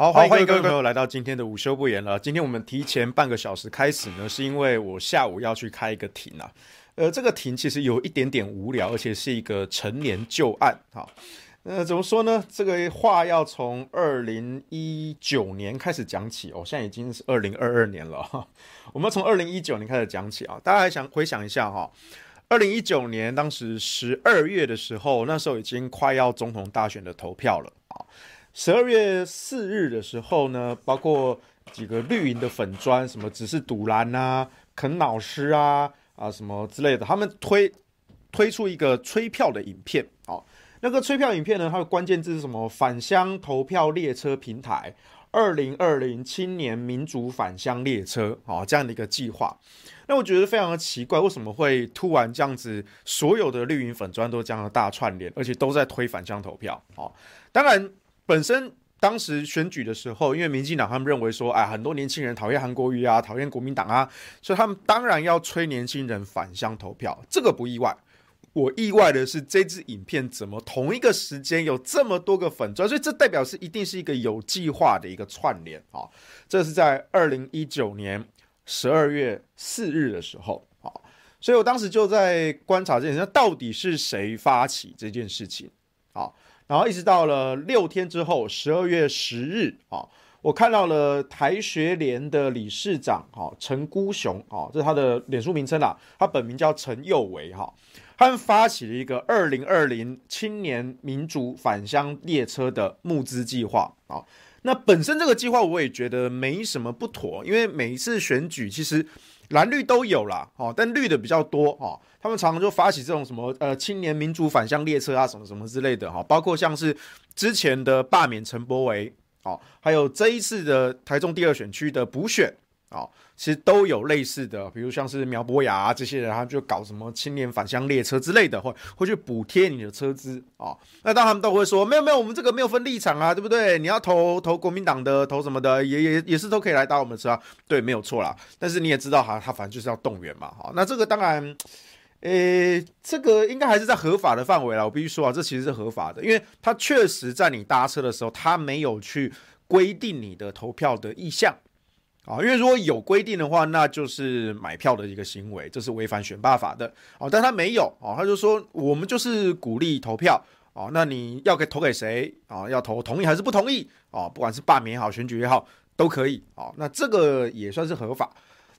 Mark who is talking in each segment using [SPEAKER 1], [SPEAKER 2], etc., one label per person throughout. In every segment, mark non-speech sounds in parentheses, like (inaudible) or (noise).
[SPEAKER 1] 好，欢迎各位朋友来到今天的午休不言了。今天我们提前半个小时开始呢，是因为我下午要去开一个庭啊。呃，这个庭其实有一点点无聊，而且是一个陈年旧案。哈，呃，怎么说呢？这个话要从二零一九年开始讲起哦。现在已经是二零二二年了哈。我们从二零一九年开始讲起啊。大家还想回想一下哈，二零一九年当时十二月的时候，那时候已经快要总统大选的投票了啊。十二月四日的时候呢，包括几个绿营的粉砖，什么只是赌蓝啊、啃老师啊啊什么之类的，他们推推出一个催票的影片哦。那个催票影片呢，它的关键字是什么？返乡投票列车平台，二零二零青年民主返乡列车哦，这样的一个计划。那我觉得非常的奇怪，为什么会突然这样子，所有的绿营粉砖都这样的大串联，而且都在推返乡投票哦。当然。本身当时选举的时候，因为民进党他们认为说，哎，很多年轻人讨厌韩国瑜啊，讨厌国民党啊，所以他们当然要催年轻人返乡投票，这个不意外。我意外的是，这支影片怎么同一个时间有这么多个粉专，所以这代表是一定是一个有计划的一个串联啊。这是在二零一九年十二月四日的时候啊，所以我当时就在观察这件事，到底是谁发起这件事情啊？然后一直到了六天之后，十二月十日啊，我看到了台学联的理事长哈陈孤雄啊，这是他的脸书名称啦，他本名叫陈佑维哈，他们发起了一个二零二零青年民主返乡列车的募资计划啊。那本身这个计划我也觉得没什么不妥，因为每一次选举其实蓝绿都有啦，哦，但绿的比较多哦。他们常常就发起这种什么呃青年民主返乡列车啊，什么什么之类的哈，包括像是之前的罢免陈柏惟，哦，还有这一次的台中第二选区的补选，哦，其实都有类似的，比如像是苗博雅啊这些人，他就搞什么青年返乡列车之类的，会会去补贴你的车资啊。那当然他们都会说没有没有，我们这个没有分立场啊，对不对？你要投投国民党的，投什么的，也也也是都可以来搭我们车啊。对，没有错啦。但是你也知道哈，他反正就是要动员嘛，哈。那这个当然。诶，这个应该还是在合法的范围了。我必须说啊，这其实是合法的，因为他确实在你搭车的时候，他没有去规定你的投票的意向啊。因为如果有规定的话，那就是买票的一个行为，这是违反选罢法的啊。但他没有啊，他就说我们就是鼓励投票啊。那你要给投给谁啊？要投同意还是不同意啊？不管是罢免也好，选举也好，都可以啊。那这个也算是合法。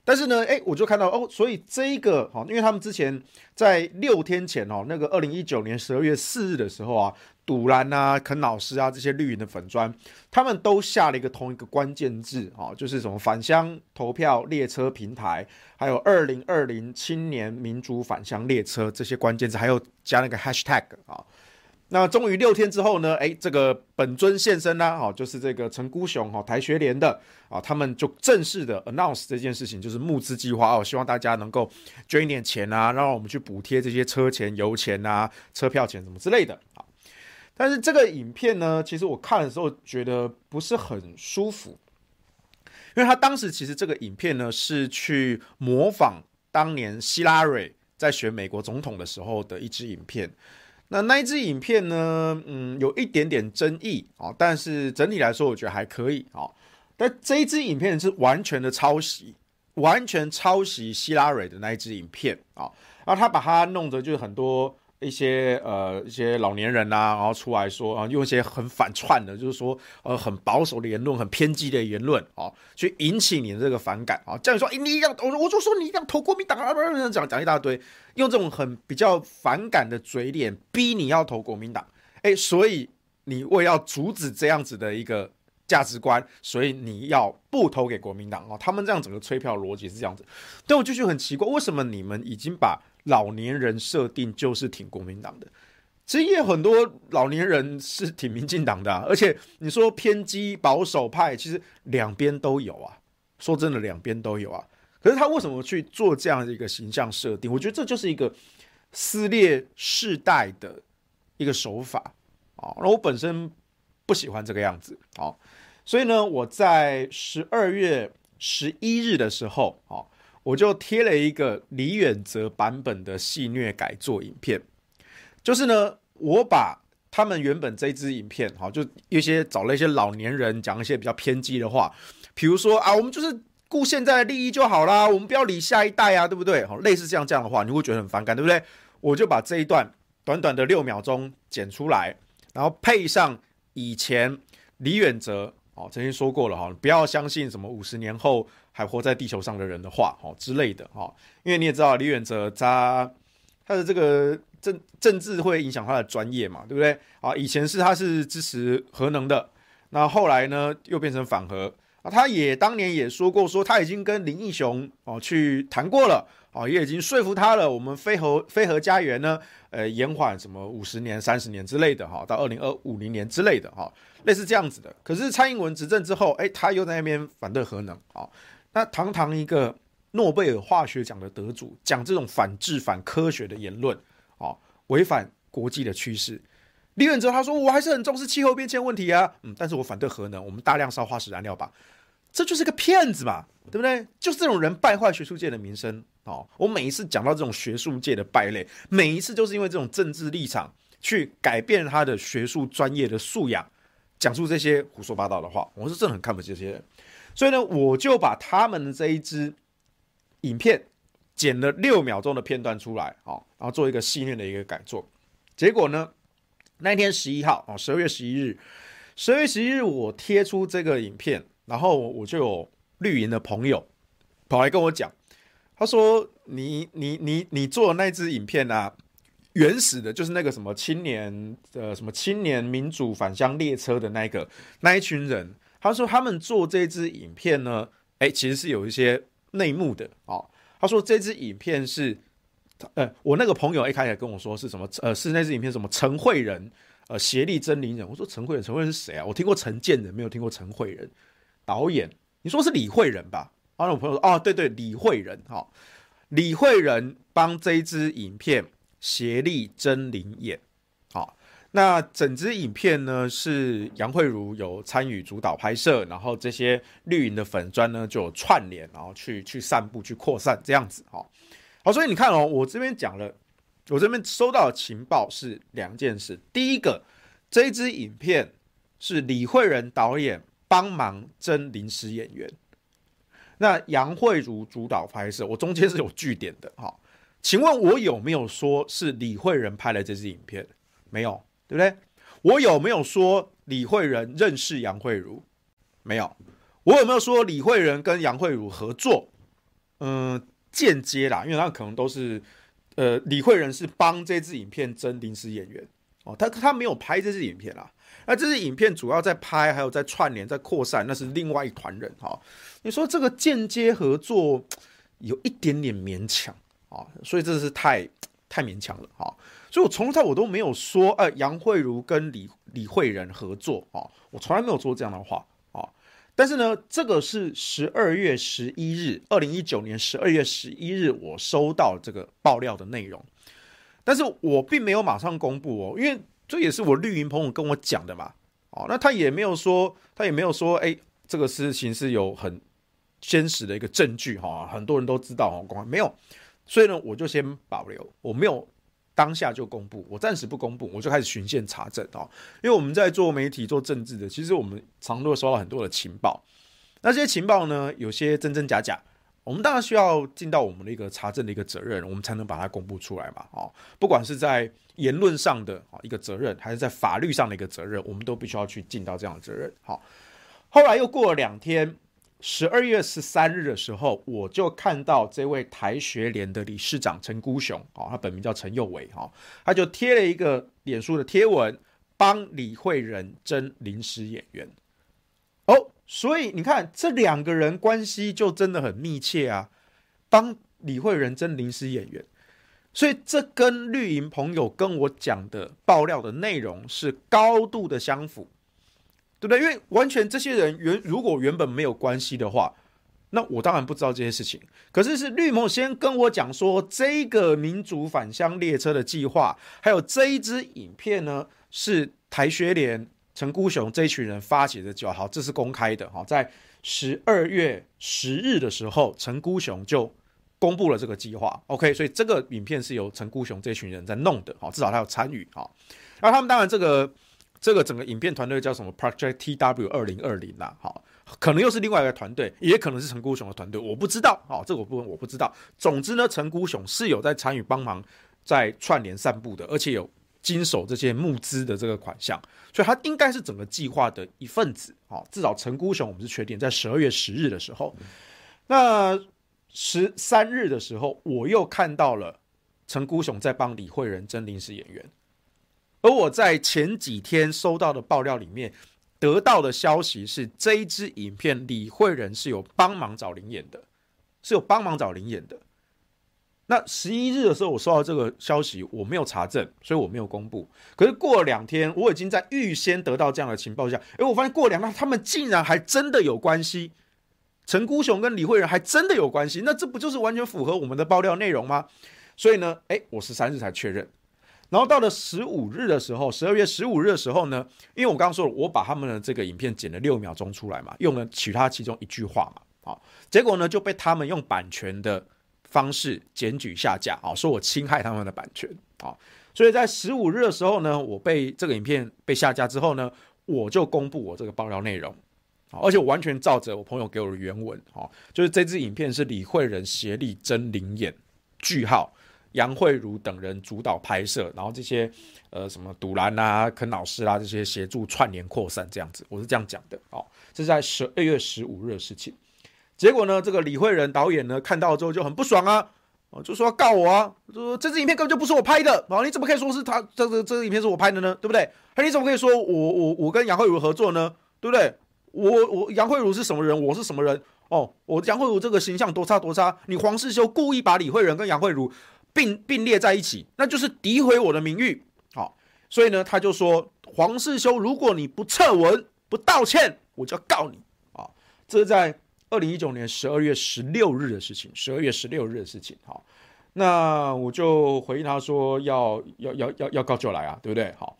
[SPEAKER 1] 但是呢，哎，我就看到哦，所以这一个哈，因为他们之前在六天前哦，那个二零一九年十二月四日的时候啊，赌兰啊、啃老师啊这些绿营的粉砖，他们都下了一个同一个关键字啊，就是什么返乡投票列车平台，还有二零二零青年民主返乡列车这些关键字，还有加那个 hashtag 啊。那终于六天之后呢，哎，这个本尊现身啦，哦，就是这个陈孤雄哈，台学联的啊，他们就正式的 announce 这件事情，就是募资计划哦，希望大家能够捐一点钱啊，让我们去补贴这些车钱、油钱啊、车票钱什么之类的啊。但是这个影片呢，其实我看的时候觉得不是很舒服，因为他当时其实这个影片呢是去模仿当年希拉蕊在选美国总统的时候的一支影片。那那一支影片呢，嗯，有一点点争议啊，但是整体来说，我觉得还可以啊。但这一支影片是完全的抄袭，完全抄袭希拉蕊的那一支影片啊，然后他把它弄得就是很多。一些呃一些老年人呐、啊，然后出来说啊，用一些很反串的，就是说呃很保守的言论，很偏激的言论啊，去引起你的这个反感啊。这样说，哎、你一定要我我就说你一定要投国民党啊，讲讲一大堆，用这种很比较反感的嘴脸逼你要投国民党。哎、所以你为要阻止这样子的一个价值观，所以你要不投给国民党啊。他们这样整个催票逻辑是这样子，但我就觉得很奇怪，为什么你们已经把老年人设定就是挺国民党的，其实也有很多老年人是挺民进党的，而且你说偏激保守派，其实两边都有啊。说真的，两边都有啊。可是他为什么去做这样的一个形象设定？我觉得这就是一个撕裂世代的一个手法啊。那我本身不喜欢这个样子啊，所以呢，我在十二月十一日的时候啊。我就贴了一个李远哲版本的戏谑改作影片，就是呢，我把他们原本这支影片，哈，就一些找了一些老年人讲一些比较偏激的话，比如说啊，我们就是顾现在的利益就好啦，我们不要理下一代啊，对不对？好，类似这样这样的话，你会觉得很反感，对不对？我就把这一段短短的六秒钟剪出来，然后配上以前李远哲哦曾经说过了哈，不要相信什么五十年后。还活在地球上的人的话，哦之类的，哈，因为你也知道李远哲他他的这个政政治会影响他的专业嘛，对不对？啊，以前是他是支持核能的，那后来呢又变成反核啊。他也当年也说过，说他已经跟林义雄哦去谈过了，啊，也已经说服他了。我们非核非核家园呢，呃，延缓什么五十年、三十年之类的，哈，到二零二五零年之类的，哈，类似这样子的。可是蔡英文执政之后，哎，他又在那边反对核能，啊。那堂堂一个诺贝尔化学奖的得主，讲这种反智反科学的言论，啊，违反国际的趋势。李远哲他说：“我还是很重视气候变迁问题啊，嗯，但是我反对核能，我们大量烧化石燃料吧。”这就是个骗子嘛，对不对？就是这种人败坏学术界的名声哦。我每一次讲到这种学术界的败类，每一次就是因为这种政治立场去改变他的学术专业的素养，讲出这些胡说八道的话，我是真的很看不起这些人。所以呢，我就把他们的这一支影片剪了六秒钟的片段出来，哦，然后做一个戏谑的一个改作。结果呢，那天十一号，哦，十二月十一日，十二月十一日我贴出这个影片，然后我就有绿营的朋友跑来跟我讲，他说：“你你你你做的那支影片啊，原始的就是那个什么青年呃什么青年民主返乡列车的那个那一群人。”他说：“他们做这支影片呢，哎，其实是有一些内幕的哦。他说这支影片是，呃，我那个朋友一开始跟我说是什么，呃，是那支影片什么陈慧仁，呃，协力真灵人。我说陈慧仁，陈慧仁是谁啊？我听过陈建仁，没有听过陈慧仁导演。你说是李慧仁吧？然后我朋友说，哦，对对，李慧仁，哈，李慧仁帮这支影片协力真灵演，”那整支影片呢，是杨慧如有参与主导拍摄，然后这些绿营的粉砖呢就有串联，然后去去散布、去扩散这样子哈。好，所以你看哦，我这边讲了，我这边收到的情报是两件事。第一个，这一支影片是李慧仁导演帮忙征临时演员，那杨慧如主导拍摄，我中间是有句点的哈。请问我有没有说是李慧仁拍了这支影片？没有。对不对？我有没有说李慧仁认识杨慧如？没有。我有没有说李慧仁跟杨慧如合作？嗯、呃，间接啦，因为他可能都是，呃，李慧仁是帮这支影片征临时演员哦，他他没有拍这支影片啦。那这支影片主要在拍，还有在串联、在扩散，那是另外一团人哈、哦。你说这个间接合作有一点点勉强啊、哦，所以这是太。太勉强了哈。所以我从头到我都没有说，呃，杨慧如跟李李惠仁合作啊，我从来没有说这样的话啊。但是呢，这个是十二月十一日，二零一九年十二月十一日，我收到这个爆料的内容，但是我并没有马上公布哦，因为这也是我绿营朋友跟我讲的嘛。哦，那他也没有说，他也没有说，哎，这个事情是有很坚实的一个证据哈，很多人都知道哦，公开没有，所以呢，我就先保留，我没有当下就公布，我暂时不公布，我就开始循线查证哦，因为我们在做媒体做政治的，其实我们常都会收到很多的情报，那这些情报呢，有些真真假假。我们当然需要尽到我们的一个查证的一个责任，我们才能把它公布出来嘛。哦，不管是在言论上的啊一个责任，还是在法律上的一个责任，我们都必须要去尽到这样的责任。好，后来又过了两天，十二月十三日的时候，我就看到这位台学联的理事长陈孤雄，哦，他本名叫陈佑伟，哈，他就贴了一个脸书的贴文，帮李惠仁争临时演员。哦。所以你看，这两个人关系就真的很密切啊，帮李惠仁争临时演员，所以这跟绿营朋友跟我讲的爆料的内容是高度的相符，对不对？因为完全这些人原如果原本没有关系的话，那我当然不知道这些事情。可是是绿盟先跟我讲说，这个民主返乡列车的计划，还有这一支影片呢，是台学联。陈孤雄这一群人发起的就好，这是公开的哈，在十二月十日的时候，陈孤雄就公布了这个计划。OK，所以这个影片是由陈孤雄这群人在弄的，哈，至少他有参与哈。那他们当然这个这个整个影片团队叫什么 Project TW 二零二零啦，哈，可能又是另外一个团队，也可能是陈孤雄的团队，我不知道，哈，这个部分我不知道。总之呢，陈孤雄是有在参与帮忙在串联散布的，而且有。经手这些募资的这个款项，所以他应该是整个计划的一份子。好，至少陈孤雄我们是确定在十二月十日的时候，那十三日的时候，我又看到了陈孤雄在帮李惠仁争临时演员，而我在前几天收到的爆料里面得到的消息是，这一支影片李慧仁是有帮忙找临演的，是有帮忙找临演的。那十一日的时候，我收到这个消息，我没有查证，所以我没有公布。可是过了两天，我已经在预先得到这样的情报下，哎，我发现过两天他们竟然还真的有关系，陈孤雄跟李慧仁还真的有关系，那这不就是完全符合我们的爆料内容吗？所以呢，哎，我十三日才确认。然后到了十五日的时候，十二月十五日的时候呢，因为我刚刚说了，我把他们的这个影片剪了六秒钟出来嘛，用了其他其中一句话嘛，好，结果呢就被他们用版权的。方式检举下架啊，说我侵害他们的版权啊，所以在十五日的时候呢，我被这个影片被下架之后呢，我就公布我这个爆料内容啊，而且我完全照着我朋友给我的原文啊，就是这支影片是李惠仁协力真灵演句号杨慧如等人主导拍摄，然后这些呃什么赌兰啊、肯老师、啊、这些协助串联扩散这样子，我是这样讲的哦，这是在十二月十五日的事情。结果呢，这个李慧仁导演呢看到之后就很不爽啊，就说要告我啊，就说这支影片根本就不是我拍的啊，你怎么可以说是他这个这个影片是我拍的呢？对不对？还你怎么可以说我我我跟杨慧如合作呢？对不对？我我杨慧如是什么人？我是什么人？哦，我杨慧如这个形象多差多差，你黄世修故意把李慧仁跟杨慧如并并列在一起，那就是诋毁我的名誉。好，所以呢，他就说黄世修，如果你不撤文不道歉，我就要告你啊！这是在。二零一九年十二月十六日的事情，十二月十六日的事情，好，那我就回应他说要要要要要告就来啊，对不对？好，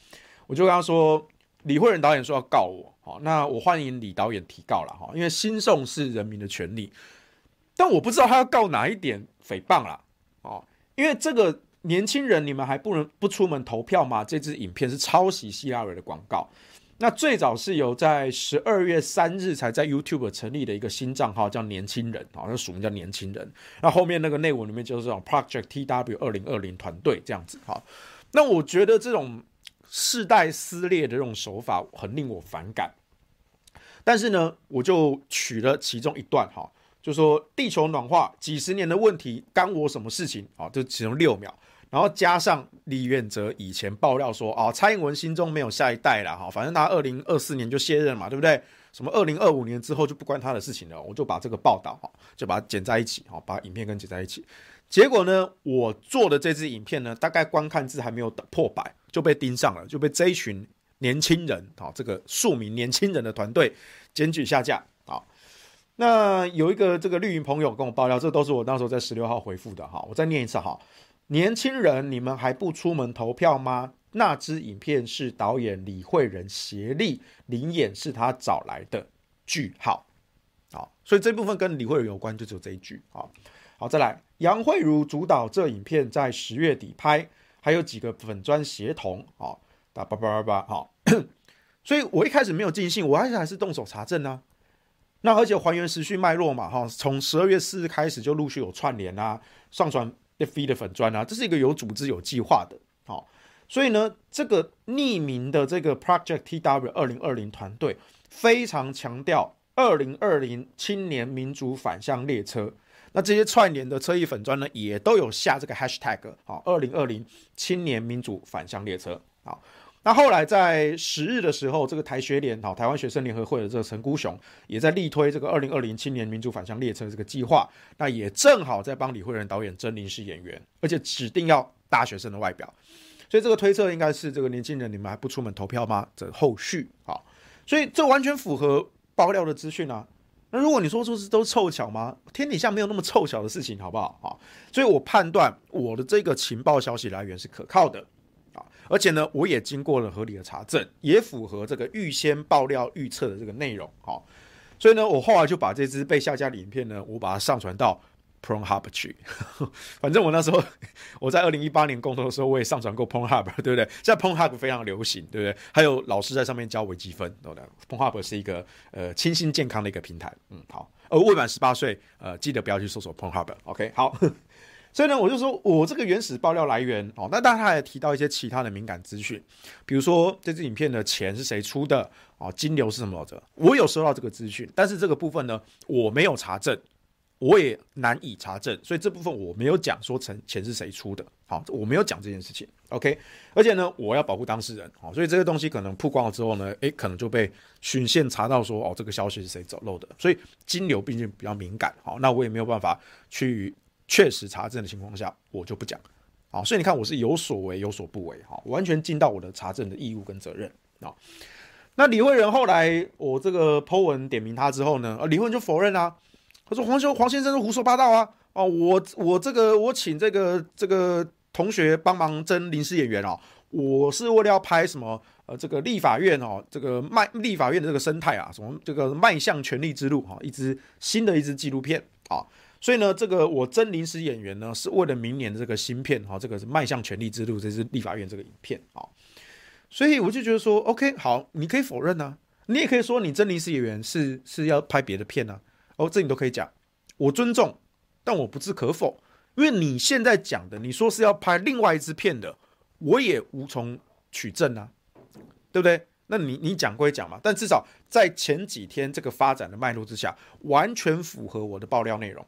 [SPEAKER 1] 我就跟他说，李惠仁导演说要告我，好，那我欢迎李导演提告了哈，因为兴讼是人民的权利，但我不知道他要告哪一点诽谤啦，因为这个年轻人你们还不能不出门投票吗？这支影片是抄袭希拉蕊的广告。那最早是有在十二月三日才在 YouTube 成立的一个新账号，叫年轻人，好像署名叫年轻人。那后面那个内文里面就是这种 Project TW 二零二零团队这样子，哈。那我觉得这种世代撕裂的这种手法很令我反感。但是呢，我就取了其中一段，哈，就说地球暖化几十年的问题，干我什么事情？啊，就其中六秒。然后加上李远哲以前爆料说啊，蔡英文心中没有下一代了哈，反正他二零二四年就卸任嘛，对不对？什么二零二五年之后就不关他的事情了，我就把这个报道哈，就把它剪在一起哈，把影片跟剪在一起，结果呢，我做的这支影片呢，大概观看字还没有破百就被盯上了，就被这一群年轻人啊，这个数名年轻人的团队检举下架。那有一个这个绿营朋友跟我爆料，这都是我那时候在十六号回复的哈，我再念一次哈。年轻人，你们还不出门投票吗？那支影片是导演李慧仁协力临演，是他找来的句号。好，所以这部分跟李慧仁有关，就只有这一句啊。好，再来，杨慧如主导这影片在十月底拍，还有几个粉专协同，好，打叭叭叭叭，好，(coughs) 所以我一开始没有尽兴，我还是还是动手查证呢、那而且还原时序脉络嘛，哈，从十二月四日开始就陆续有串联啊，上传 FB 的粉专啊，这是一个有组织有计划的，好，所以呢，这个匿名的这个 Project TW 二零二零团队非常强调二零二零青年民主返乡列车。那这些串联的车翼粉专呢，也都有下这个 hashtag 好，二零二零青年民主返乡列车好。那后来在十日的时候，这个台学联好，台湾学生联合会的这个陈孤雄也在力推这个二零二零青年民主返乡列车这个计划。那也正好在帮李慧仁导演征临时演员，而且指定要大学生的外表。所以这个推测应该是这个年轻人，你们还不出门投票吗？这后续啊，所以这完全符合爆料的资讯啊。那如果你说说是都凑巧吗？天底下没有那么凑巧的事情，好不好？啊，所以我判断我的这个情报消息来源是可靠的，而且呢，我也经过了合理的查证，也符合这个预先爆料预测的这个内容，好，所以呢，我后来就把这支被下架的影片呢，我把它上传到。PornHub 去，(laughs) 反正我那时候我在二零一八年工作的时候，我也上传过 PornHub，对不对？现在 PornHub 非常流行，对不对？还有老师在上面教微积分，对不对？PornHub 是一个呃清新健康的一个平台，嗯，好。而未满十八岁，呃，记得不要去搜索 PornHub，OK？好。所以呢，我就说我这个原始爆料来源哦，那当然他还提到一些其他的敏感资讯，比如说这支影片的钱是谁出的啊？金流是什么的？我有收到这个资讯，但是这个部分呢，我没有查证。我也难以查证，所以这部分我没有讲说钱钱是谁出的，好，我没有讲这件事情，OK。而且呢，我要保护当事人，好，所以这个东西可能曝光了之后呢，诶，可能就被循线查到说，哦，这个消息是谁走漏的，所以金流毕竟比较敏感，好，那我也没有办法去确实查证的情况下，我就不讲，好，所以你看我是有所为有所不为，哈，完全尽到我的查证的义务跟责任啊。那李慧仁后来我这个 po 文点名他之后呢，啊李慧仁就否认啦、啊。他说黄修黄先生是胡说八道啊！哦，我我这个我请这个这个同学帮忙征临时演员哦，我是为了要拍什么呃这个立法院哦，这个迈立法院的这个生态啊，什么这个迈向权力之路哈，一支新的一支纪录片啊，所以呢，这个我真临时演员呢是为了明年这个新片哈，这个是迈向权力之路，这是立法院这个影片啊，所以我就觉得说，OK，好，你可以否认啊，你也可以说你真临时演员是是要拍别的片啊。哦，这你都可以讲，我尊重，但我不置可否，因为你现在讲的，你说是要拍另外一支片的，我也无从取证啊，对不对？那你你讲归讲嘛，但至少在前几天这个发展的脉络之下，完全符合我的爆料内容，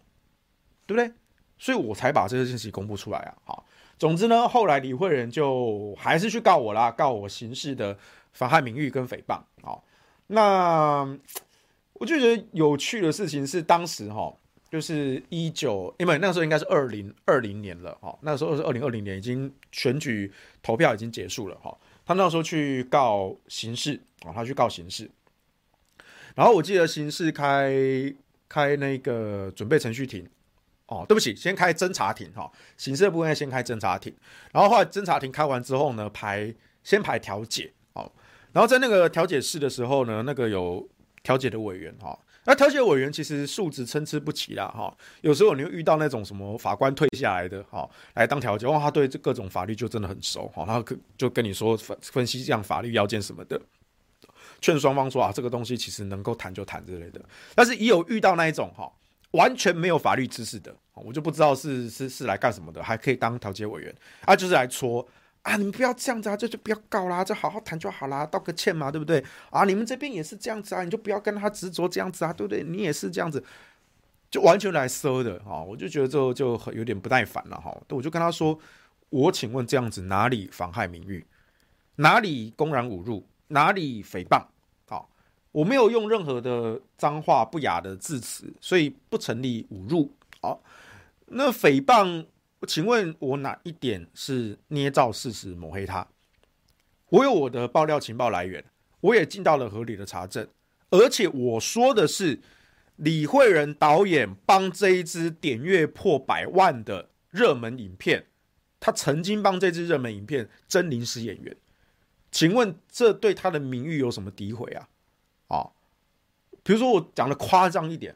[SPEAKER 1] 对不对？所以我才把这个信息公布出来啊。好，总之呢，后来李慧仁就还是去告我啦，告我刑事的妨害名誉跟诽谤。好，那。我就觉得有趣的事情是，当时哈，就是一九，因为那时候应该是二零二零年了哈，那时候是二零二零年，已经选举投票已经结束了哈。他那时候去告刑事啊，他去告刑事，然后我记得刑事开开那个准备程序庭哦，对不起，先开侦查庭哈，刑事部分先开侦查庭，然后后来侦查庭开完之后呢，排先排调解哦，然后在那个调解室的时候呢，那个有。调解的委员哈，那调解委员其实素质参差不齐啦哈，有时候你会遇到那种什么法官退下来的哈，来当调解，哇，他对这各种法律就真的很熟哈，他就跟你说分分析这样法律要件什么的，劝双方说啊，这个东西其实能够谈就谈之类的，但是也有遇到那一种哈，完全没有法律知识的，我就不知道是是是来干什么的，还可以当调解委员啊，就是来戳。啊，你们不要这样子啊，这就不要告啦，就好好谈就好啦，道个歉嘛，对不对？啊，你们这边也是这样子啊，你就不要跟他执着这样子啊，对不对？你也是这样子，就完全来说的哈，我就觉得这就很有点不耐烦了哈。我就跟他说，我请问这样子哪里妨害名誉？哪里公然侮辱？哪里诽谤？我没有用任何的脏话不雅的字词，所以不成立侮辱。好，那诽谤请问我哪一点是捏造事实抹黑他？我有我的爆料情报来源，我也尽到了合理的查证，而且我说的是李惠仁导演帮这一支点阅破百万的热门影片，他曾经帮这支热门影片征临时演员，请问这对他的名誉有什么诋毁啊？啊，比如说我讲的夸张一点，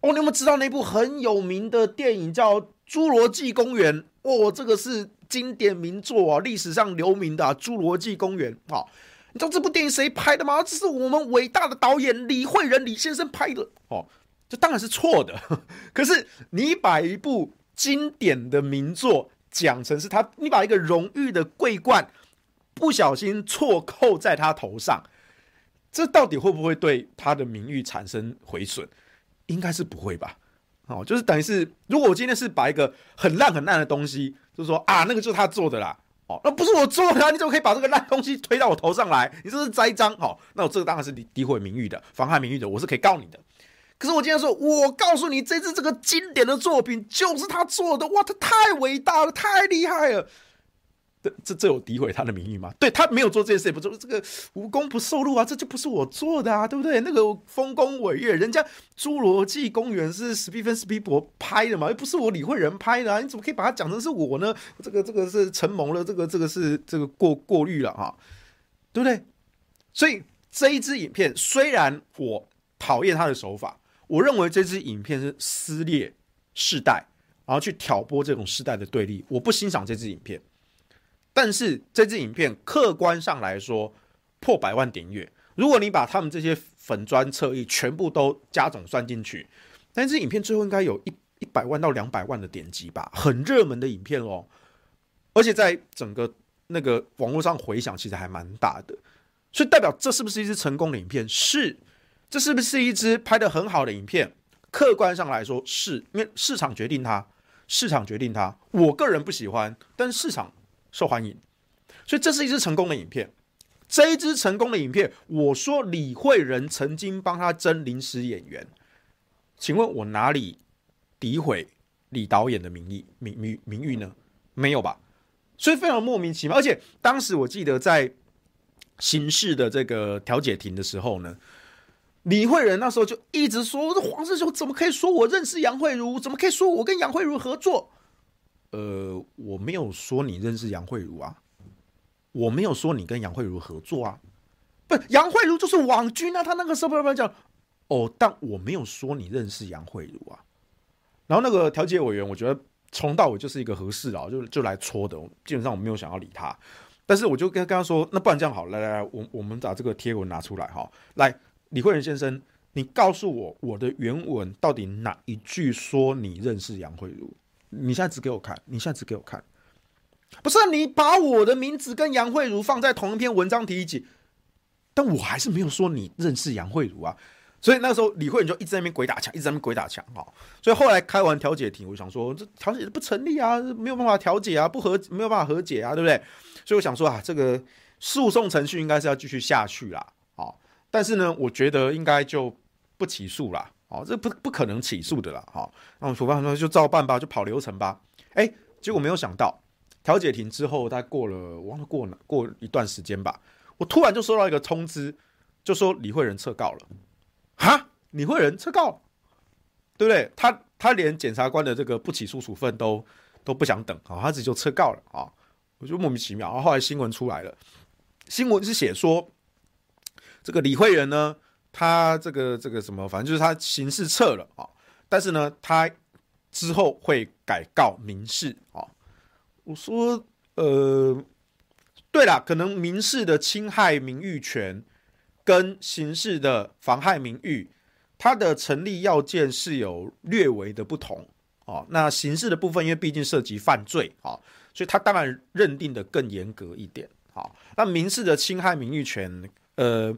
[SPEAKER 1] 哦，你有没有知道那部很有名的电影叫《侏罗纪公园》？哦，这个是。经典名作啊，历史上留名的、《侏罗纪公园》啊，你知道这部电影谁拍的吗？这是我们伟大的导演李惠仁李先生拍的哦。这当然是错的，可是你把一部经典的名作讲成是他，你把一个荣誉的桂冠不小心错扣在他头上，这到底会不会对他的名誉产生毁损？应该是不会吧？哦，就是等于是，如果我今天是把一个很烂很烂的东西。就是说啊，那个就是他做的啦，哦，那不是我做的，你怎么可以把这个烂东西推到我头上来？你这是栽赃，哦，那我这个当然是诋诋毁名誉的，妨害名誉的，我是可以告你的。可是我今天说，我告诉你，这次这个经典的作品就是他做的，哇，他太伟大了，太厉害了。这这这有诋毁他的名誉吗？对，他没有做这件事，不做这个无功不受禄啊，这就不是我做的啊，对不对？那个丰功伟业，人家《侏罗纪公园》是史蒂芬史匹柏拍的嘛，又不是我李慧仁拍的啊，你怎么可以把它讲成是我呢？这个这个是承蒙了，这个这个是这个过过滤了哈，对不对？所以这一支影片虽然我讨厌他的手法，我认为这支影片是撕裂世代，然后去挑拨这种世代的对立，我不欣赏这支影片。但是这支影片客观上来说破百万点阅，如果你把他们这些粉砖侧翼全部都加总算进去，那这支影片最后应该有一一百万到两百万的点击吧，很热门的影片哦，而且在整个那个网络上回响其实还蛮大的，所以代表这是不是一支成功的影片？是，这是不是一支拍的很好的影片？客观上来说是，因为市场决定它，市场决定它。我个人不喜欢，但市场。受欢迎，所以这是一支成功的影片。这一支成功的影片，我说李惠仁曾经帮他争临时演员，请问我哪里诋毁李导演的名义、名名名誉呢？没有吧？所以非常莫名其妙。而且当时我记得在刑事的这个调解庭的时候呢，李惠仁那时候就一直说：“这黄士修怎么可以说我认识杨惠如？怎么可以说我跟杨惠如合作？”呃，我没有说你认识杨惠如啊，我没有说你跟杨惠如合作啊，不，杨惠如就是网军啊，他那个时候不是讲哦，但我没有说你认识杨惠如啊。然后那个调解委员，我觉得从到尾就是一个和事佬，就就来戳的，基本上我没有想要理他。但是我就跟跟他说，那不然这样好，来来来，我我们把这个贴文拿出来哈，来，李慧仁先生，你告诉我我的原文到底哪一句说你认识杨惠如？你现在指给我看，你现在指给我看，不是、你把我的名字跟杨惠如放在同一篇文章提起，但我还是没有说你认识杨惠如啊，所以那时候李慧仁就一直在那边鬼打墙，一直在那边鬼打墙哈，所以后来开完调解庭，我想说这调解不成立啊，没有办法调解啊，不和没有办法和解啊，对不对？所以我想说啊，这个诉讼程序应该是要继续下去啦，好，但是呢，我觉得应该就不起诉啦。哦，这不不可能起诉的了，哈。那我们处方说就照办吧，就跑流程吧。哎，结果没有想到，调解庭之后，大概过了，我忘了过了过一段时间吧，我突然就收到一个通知，就说李慧仁撤告了。哈，李慧仁撤告，对不对？他他连检察官的这个不起诉处分都都不想等啊，他自己就撤告了啊，我就莫名其妙。然后后来新闻出来了，新闻是写说这个李慧仁呢。他这个这个什么，反正就是他刑事撤了啊，但是呢，他之后会改告民事啊。我说，呃，对了，可能民事的侵害名誉权跟刑事的妨害名誉，它的成立要件是有略微的不同啊。那刑事的部分，因为毕竟涉及犯罪啊，所以他当然认定的更严格一点啊。那民事的侵害名誉权，呃。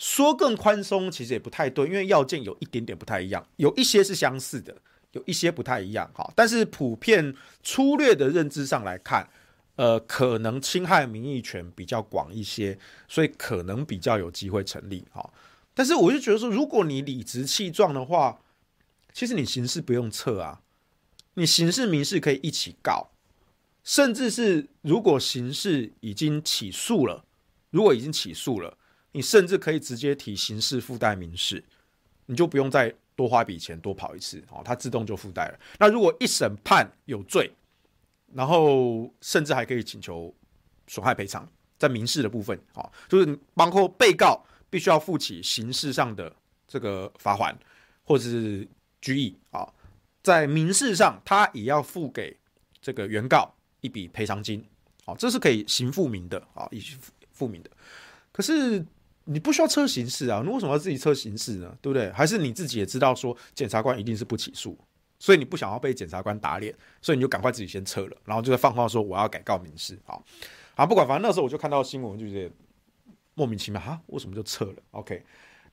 [SPEAKER 1] 说更宽松其实也不太对，因为要件有一点点不太一样，有一些是相似的，有一些不太一样。哈，但是普遍粗略的认知上来看，呃，可能侵害名誉权比较广一些，所以可能比较有机会成立。哈，但是我就觉得说，如果你理直气壮的话，其实你刑事不用撤啊，你刑事、民事可以一起告，甚至是如果刑事已经起诉了，如果已经起诉了，你甚至可以直接提刑事附带民事，你就不用再多花笔钱多跑一次，哦，它自动就附带了。那如果一审判有罪，然后甚至还可以请求损害赔偿，在民事的部分，啊，就是包括被告必须要负起刑事上的这个罚款或者是拘役，啊，在民事上他也要付给这个原告一笔赔偿金，啊，这是可以刑复民的，啊，以复民的。可是你不需要测刑事啊，你为什么要自己测刑事呢？对不对？还是你自己也知道说检察官一定是不起诉？所以你不想要被检察官打脸，所以你就赶快自己先撤了，然后就在放话说我要改告民事。好，好，不管，反正那时候我就看到新闻，就觉得莫名其妙哈，为什么就撤了？OK，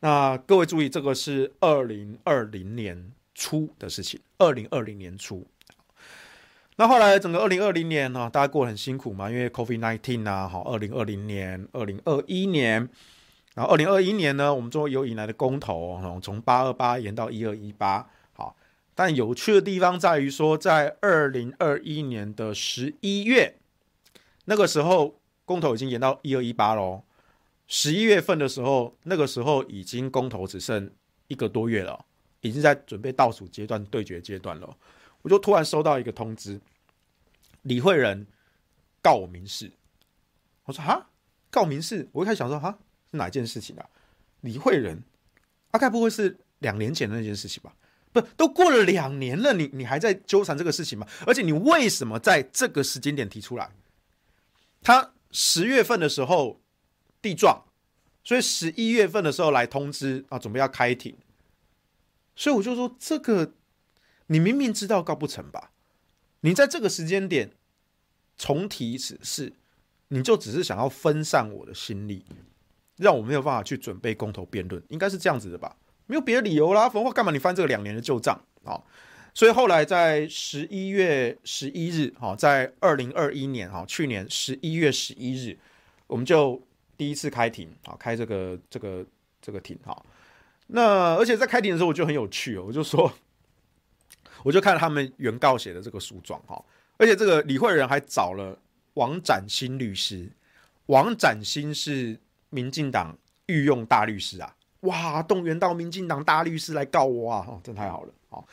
[SPEAKER 1] 那各位注意，这个是二零二零年初的事情，二零二零年初。那后来整个二零二零年呢，大家过得很辛苦嘛，因为 COVID-19 啊，好，二零二零年、二零二一年，然后二零二一年呢，我们终于有引来的公投，从八二八延到一二一八。好但有趣的地方在于说，在二零二一年的十一月，那个时候公投已经延到一二一八喽。十一月份的时候，那个时候已经公投只剩一个多月了，已经在准备倒数阶段对决阶段了。我就突然收到一个通知，李慧仁告我民事。我说哈，告民事？我一开始想说哈，是哪件事情啊？李慧仁，大概不会是两年前那件事情吧？不，都过了两年了，你你还在纠缠这个事情吗？而且你为什么在这个时间点提出来？他十月份的时候地状，所以十一月份的时候来通知啊，准备要开庭。所以我就说，这个你明明知道告不成吧？你在这个时间点重提此事，你就只是想要分散我的心力，让我没有办法去准备公投辩论，应该是这样子的吧？没有别的理由啦，否则干嘛你翻这个两年的旧账啊？所以后来在十一月十一日，哈，在二零二一年，哈，去年十一月十一日，我们就第一次开庭，啊，开这个这个这个庭，哈。那而且在开庭的时候，我就很有趣哦，我就说，我就看他们原告写的这个诉状，哈，而且这个李慧仁还找了王展新律师，王展新是民进党御用大律师啊。哇！动员到民进党大律师来告我啊！哦，真太好了！哦，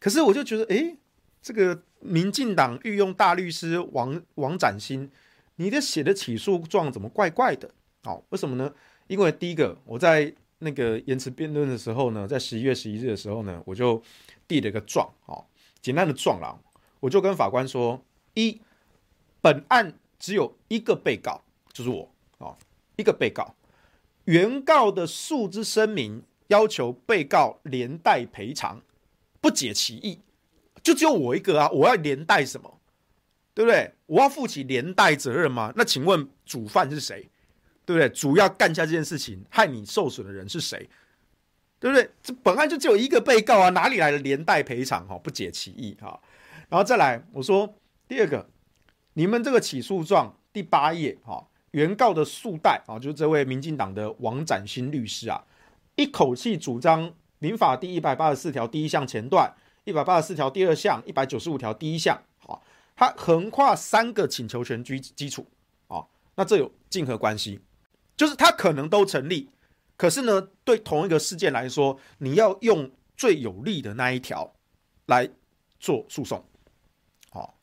[SPEAKER 1] 可是我就觉得，诶，这个民进党御用大律师王王展新，你的写的起诉状怎么怪怪的？哦，为什么呢？因为第一个，我在那个延迟辩论的时候呢，在十一月十一日的时候呢，我就递了一个状，哦，简单的状啦，我就跟法官说：一，本案只有一个被告，就是我，一个被告。原告的诉之声明要求被告连带赔偿，不解其意，就只有我一个啊！我要连带什么？对不对？我要负起连带责任吗？那请问主犯是谁？对不对？主要干下这件事情害你受损的人是谁？对不对？这本案就只有一个被告啊，哪里来的连带赔偿？哈，不解其意哈。然后再来，我说第二个，你们这个起诉状第八页哈。原告的诉代啊，就是这位民进党的王展新律师啊，一口气主张民法第一百八十四条第一项前段、一百八十四条第二项、一百九十五条第一项，好，他横跨三个请求权基基础啊，那这有竞合关系，就是他可能都成立，可是呢，对同一个事件来说，你要用最有利的那一条来做诉讼，好，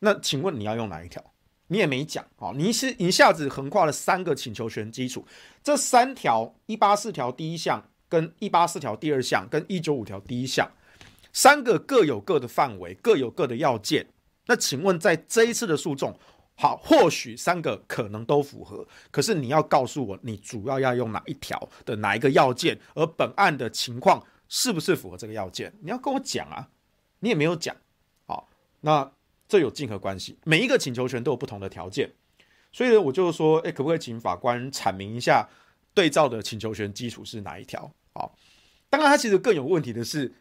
[SPEAKER 1] 那请问你要用哪一条？你也没讲啊，你是一下子横跨了三个请求权基础，这三条一八四条第一项、跟一八四条第二项、跟一九五条第一项，三个各有各的范围，各有各的要件。那请问在这一次的诉讼，好，或许三个可能都符合，可是你要告诉我，你主要要用哪一条的哪一个要件，而本案的情况是不是符合这个要件？你要跟我讲啊，你也没有讲，好，那。这有竞合关系，每一个请求权都有不同的条件，所以呢，我就说，哎，可不可以请法官阐明一下对照的请求权基础是哪一条？好，当然，他其实更有问题的是，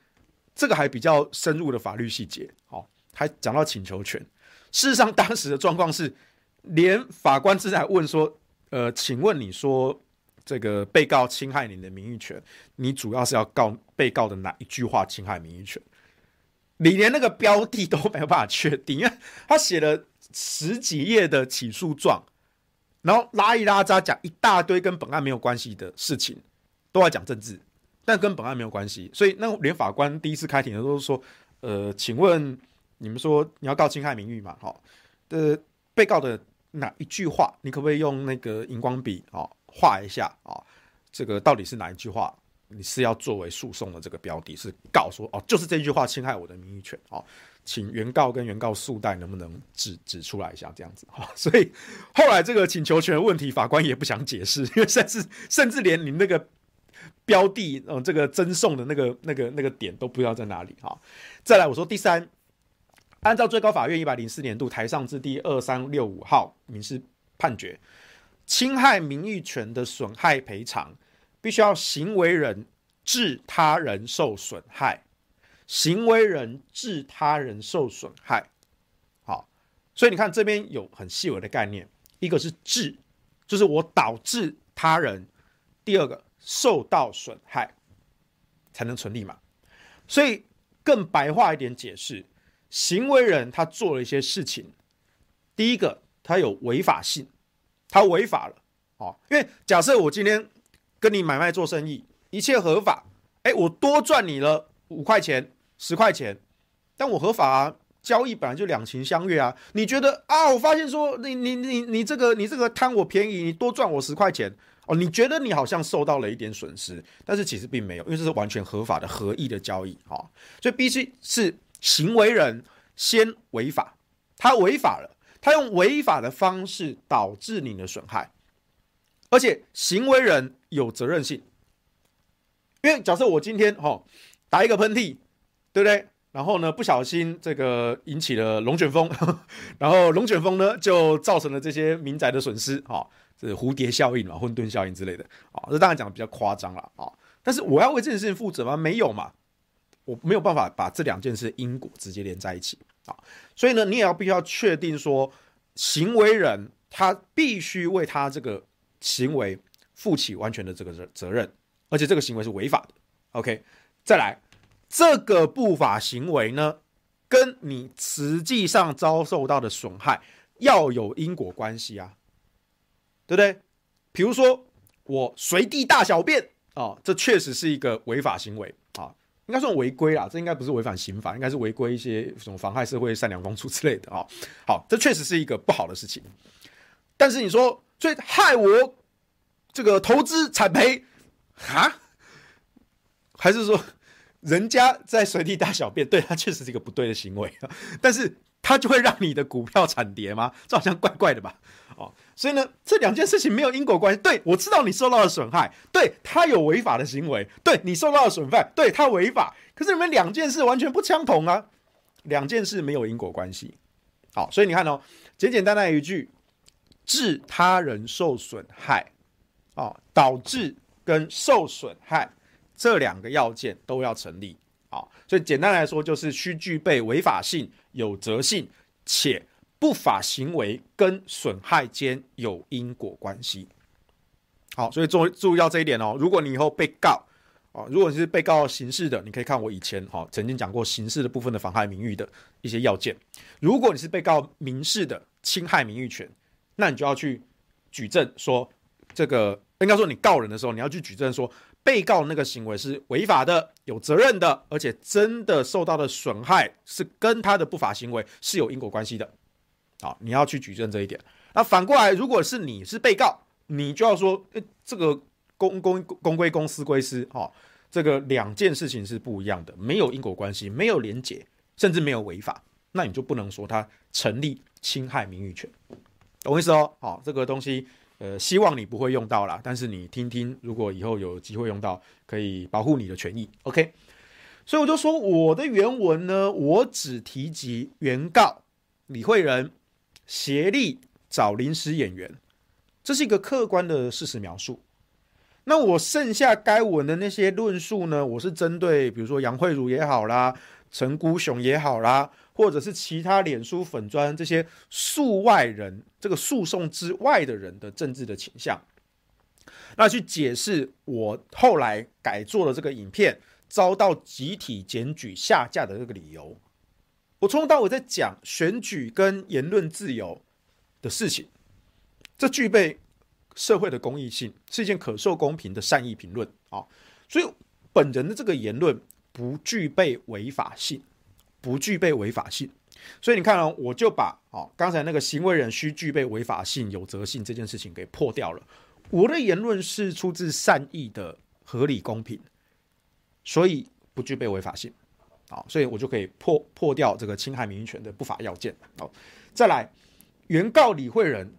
[SPEAKER 1] 这个还比较深入的法律细节，好，还讲到请求权。事实上，当时的状况是，连法官正在问说，呃，请问你说这个被告侵害你的名誉权，你主要是要告被告的哪一句话侵害名誉权？你连那个标的都没有办法确定，因为他写了十几页的起诉状，然后拉一拉渣讲一大堆跟本案没有关系的事情，都要讲政治，但跟本案没有关系，所以那连法官第一次开庭的时候说，呃，请问你们说你要告侵害名誉嘛？好，呃，被告的哪一句话，你可不可以用那个荧光笔啊画一下啊？这个到底是哪一句话？你是要作为诉讼的这个标的，是告说哦，就是这句话侵害我的名誉权哦，请原告跟原告诉代能不能指指出来一下这样子哈、(laughs) 所以后来这个请求权的问题，法官也不想解释，因为甚至甚至连你那个标的嗯、这个争讼的那个那个那个点都不知道在哪里哈、再来我说第三，按照最高法院一百零四年度台上字第二三六五号民事判决，侵害名誉权的损害赔偿。必须要行为人致他人受损害，行为人致他人受损害，好，所以你看这边有很细微的概念，一个是致，就是我导致他人；第二个受到损害才能成立嘛。所以更白话一点解释，行为人他做了一些事情，第一个他有违法性，他违法了，哦，因为假设我今天。跟你买卖做生意，一切合法。哎，我多赚你了五块钱、十块钱，但我合法啊，交易本来就两情相悦啊。你觉得啊？我发现说你你你你这个你这个贪我便宜，你多赚我十块钱哦。你觉得你好像受到了一点损失，但是其实并没有，因为这是完全合法的合意的交易啊。所以必须是行为人先违法，他违法了，他用违法的方式导致你的损害。而且行为人有责任性，因为假设我今天哈打一个喷嚏，对不对？然后呢，不小心这个引起了龙卷风，(laughs) 然后龙卷风呢就造成了这些民宅的损失，哈，这蝴蝶效应嘛，混沌效应之类的，啊，这当然讲的比较夸张了，啊，但是我要为这件事情负责吗？没有嘛，我没有办法把这两件事因果直接连在一起，啊，所以呢，你也要必须要确定说，行为人他必须为他这个。行为负起完全的这个责责任，而且这个行为是违法的。OK，再来，这个不法行为呢，跟你实际上遭受到的损害要有因果关系啊，对不对？比如说我随地大小便啊、这确实是一个违法行为啊，应该算违规啦，这应该不是违反刑法，应该是违规一些什么妨害社会善良风俗之类的啊。好，这确实是一个不好的事情，但是你说。所以害我这个投资惨赔啊？还是说人家在随地大小便，对，他确实是一个不对的行为，(laughs) 但是他就会让你的股票惨跌吗？这好像怪怪的吧？哦，所以呢，这两件事情没有因果关系。对，我知道你受到了损害，对，他有违法的行为，对，你受到了损害，对，他违法，可是你们两件事完全不相同啊，两件事没有因果关系。好，所以你看哦，简简单单一句。致他人受损害，哦，导致跟受损害这两个要件都要成立，啊，所以简单来说就是需具备违法性、有责性，且不法行为跟损害间有因果关系。好，所以注注意到这一点哦。如果你以后被告，哦，如果你是被告刑事的，你可以看我以前哈曾经讲过刑事的部分的妨害名誉的一些要件。如果你是被告民事的侵害名誉权。那你就要去举证说，这个应该说你告人的时候，你要去举证说，被告那个行为是违法的、有责任的，而且真的受到的损害是跟他的不法行为是有因果关系的。好，你要去举证这一点。那反过来，如果是你是被告，你就要说，这个公公公归公，私归私，哈，这个两件事情是不一样的，没有因果关系，没有连结，甚至没有违法，那你就不能说他成立侵害名誉权。懂我意思哦，好，这个东西，呃，希望你不会用到啦，但是你听听，如果以后有机会用到，可以保护你的权益，OK？所以我就说我的原文呢，我只提及原告李惠仁协力找临时演员，这是一个客观的事实描述。那我剩下该文的那些论述呢，我是针对比如说杨慧如也好啦，陈孤雄也好啦。或者是其他脸书粉砖这些数外人，这个诉讼之外的人的政治的倾向，那去解释我后来改做的这个影片遭到集体检举下架的这个理由，我从头到尾在讲选举跟言论自由的事情，这具备社会的公益性，是一件可受公平的善意评论啊。所以本人的这个言论不具备违法性，不具备违法性。所以你看哦，我就把哦刚才那个行为人需具备违法性、有责性这件事情给破掉了。我的言论是出自善意的、合理公平，所以不具备违法性。啊，所以我就可以破破掉这个侵害名誉权的不法要件。好，再来，原告李慧仁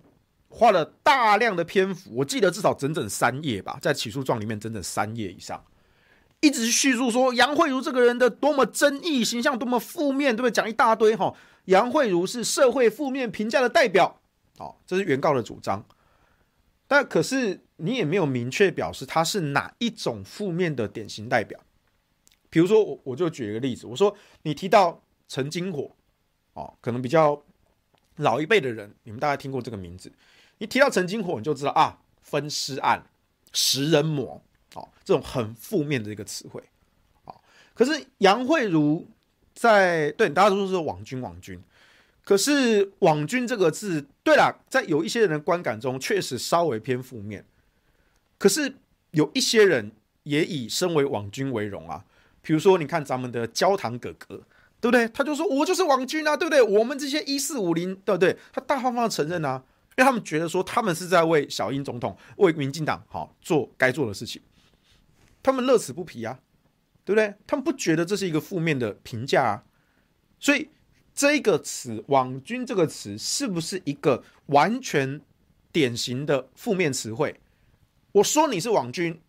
[SPEAKER 1] 花了大量的篇幅，我记得至少整整三页吧，在起诉状里面整整三页以上，一直叙述说杨慧如这个人的多么争议，形象多么负面，对不对？讲一大堆哈，杨慧如是社会负面评价的代表。好，这是原告的主张，但可是你也没有明确表示他是哪一种负面的典型代表。比如说，我我就举一个例子，我说你提到陈金火，哦，可能比较老一辈的人，你们大概听过这个名字。你提到陈金火，你就知道啊，分尸案、食人魔，哦，这种很负面的一个词汇，哦。可是杨慧如在对大家都说网军，网军，可是网军这个字，对了，在有一些人的观感中，确实稍微偏负面。可是有一些人也以身为网军为荣啊。比如说，你看咱们的焦糖哥哥，对不对？他就说我就是网军啊，对不对？我们这些一四五零，对不对？他大方方承认啊，因为他们觉得说他们是在为小英总统、为民进党好做该做的事情，他们乐此不疲啊，对不对？他们不觉得这是一个负面的评价啊，所以这个词“网军”这个词是不是一个完全典型的负面词汇？我说你是网军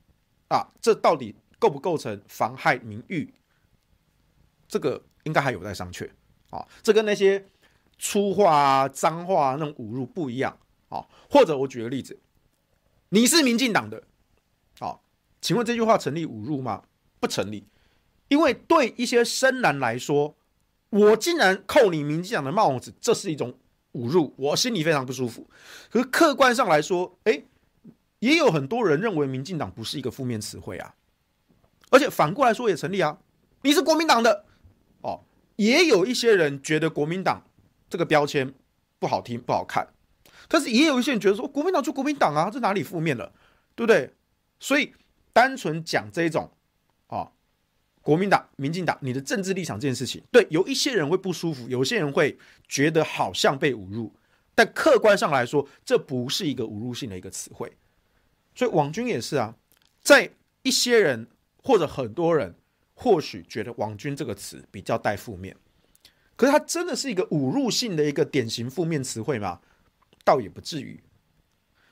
[SPEAKER 1] 啊，这到底？构不构成妨害名誉？这个应该还有待商榷啊。这跟那些粗话啊、脏话啊、那种侮辱不一样啊。或者我举个例子，你是民进党的，啊，请问这句话成立侮辱吗？不成立，因为对一些深蓝来说，我竟然扣你民进党的帽子，这是一种侮辱，我心里非常不舒服。可是客观上来说，哎，也有很多人认为民进党不是一个负面词汇啊。而且反过来说也成立啊，你是国民党的哦，也有一些人觉得国民党这个标签不好听不好看，但是也有一些人觉得说国民党就国民党啊，这哪里负面了，对不对？所以单纯讲这种啊，国民党、民进党你的政治立场这件事情，对，有一些人会不舒服，有些人会觉得好像被侮辱，但客观上来说，这不是一个侮辱性的一个词汇，所以网军也是啊，在一些人。或者很多人或许觉得“网军”这个词比较带负面，可是它真的是一个侮辱性的一个典型负面词汇吗？倒也不至于。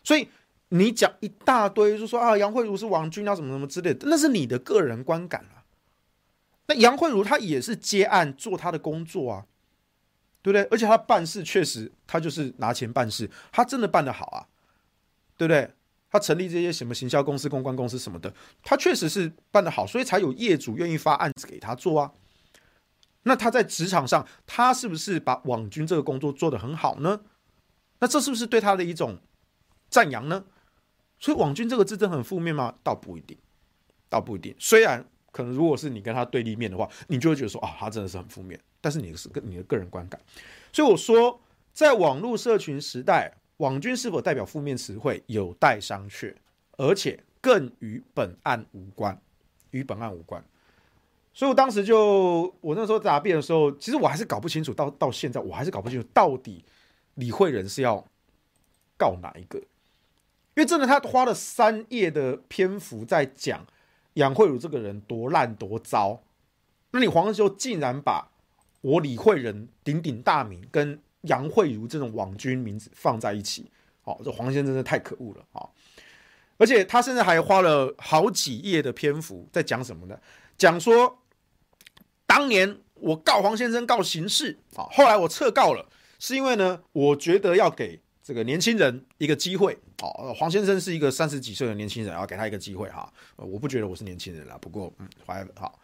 [SPEAKER 1] 所以你讲一大堆，就说啊杨慧如是网军啊什么什么之类的，那是你的个人观感啊。那杨慧如她也是接案做她的工作啊，对不对？而且她办事确实，她就是拿钱办事，她真的办得好啊，对不对？她成立这些什么行销公司、公关公司什么的，她确实是办得好，所以才有业主愿意发案子给她做啊。那他在职场上，他是不是把网军这个工作做得很好呢？那这是不是对他的一种赞扬呢？所以“网军”这个字真的很负面吗？倒不一定，倒不一定。虽然可能如果是你跟他对立面的话，你就会觉得说啊，他真的是很负面。但是你是跟你的个人观感。所以我说，在网络社群时代。网军是否代表负面词汇，有待商榷，而且更与本案无关，与本案无关。所以我当时就，我那时候答辩的时候，其实我还是搞不清楚，到到现在我还是搞不清楚，到底李慧仁是要告哪一个？因为真的，他花了三页的篇幅在讲杨慧如这个人多烂多糟，那你黄修竟然把我李慧仁鼎鼎大名跟杨慧如这种网军名字放在一起，好，这黄先生真的太可恶了啊！而且他甚至还花了好几页的篇幅在讲什么呢？讲说当年我告黄先生告刑事，啊，后来我撤告了，是因为呢，我觉得要给这个年轻人一个机会。哦，黄先生是一个三十几岁的年轻人，要给他一个机会哈。我不觉得我是年轻人啦，不过嗯，还好。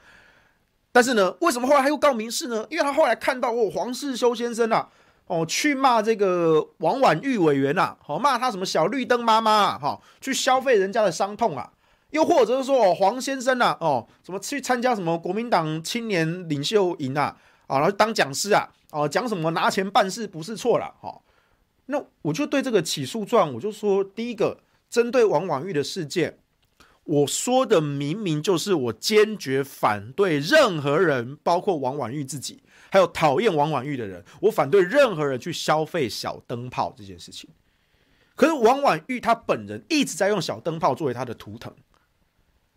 [SPEAKER 1] 但是呢，为什么后来他又告民事呢？因为他后来看到哦，黄世修先生啊。哦，去骂这个王婉玉委员呐，好骂他什么小绿灯妈妈，哈，去消费人家的伤痛啊，又或者是说哦，黄先生呐，哦，什么去参加什么国民党青年领袖营啊，啊，然后当讲师啊，哦，讲什么拿钱办事不是错了，哈。那我就对这个起诉状，我就说，第一个，针对王婉玉的事件，我说的明明就是我坚决反对任何人，包括王婉玉自己，还有讨厌王婉玉的人，我反对任何人去消费小灯泡这件事情。可是王婉玉她本人一直在用小灯泡作为她的图腾，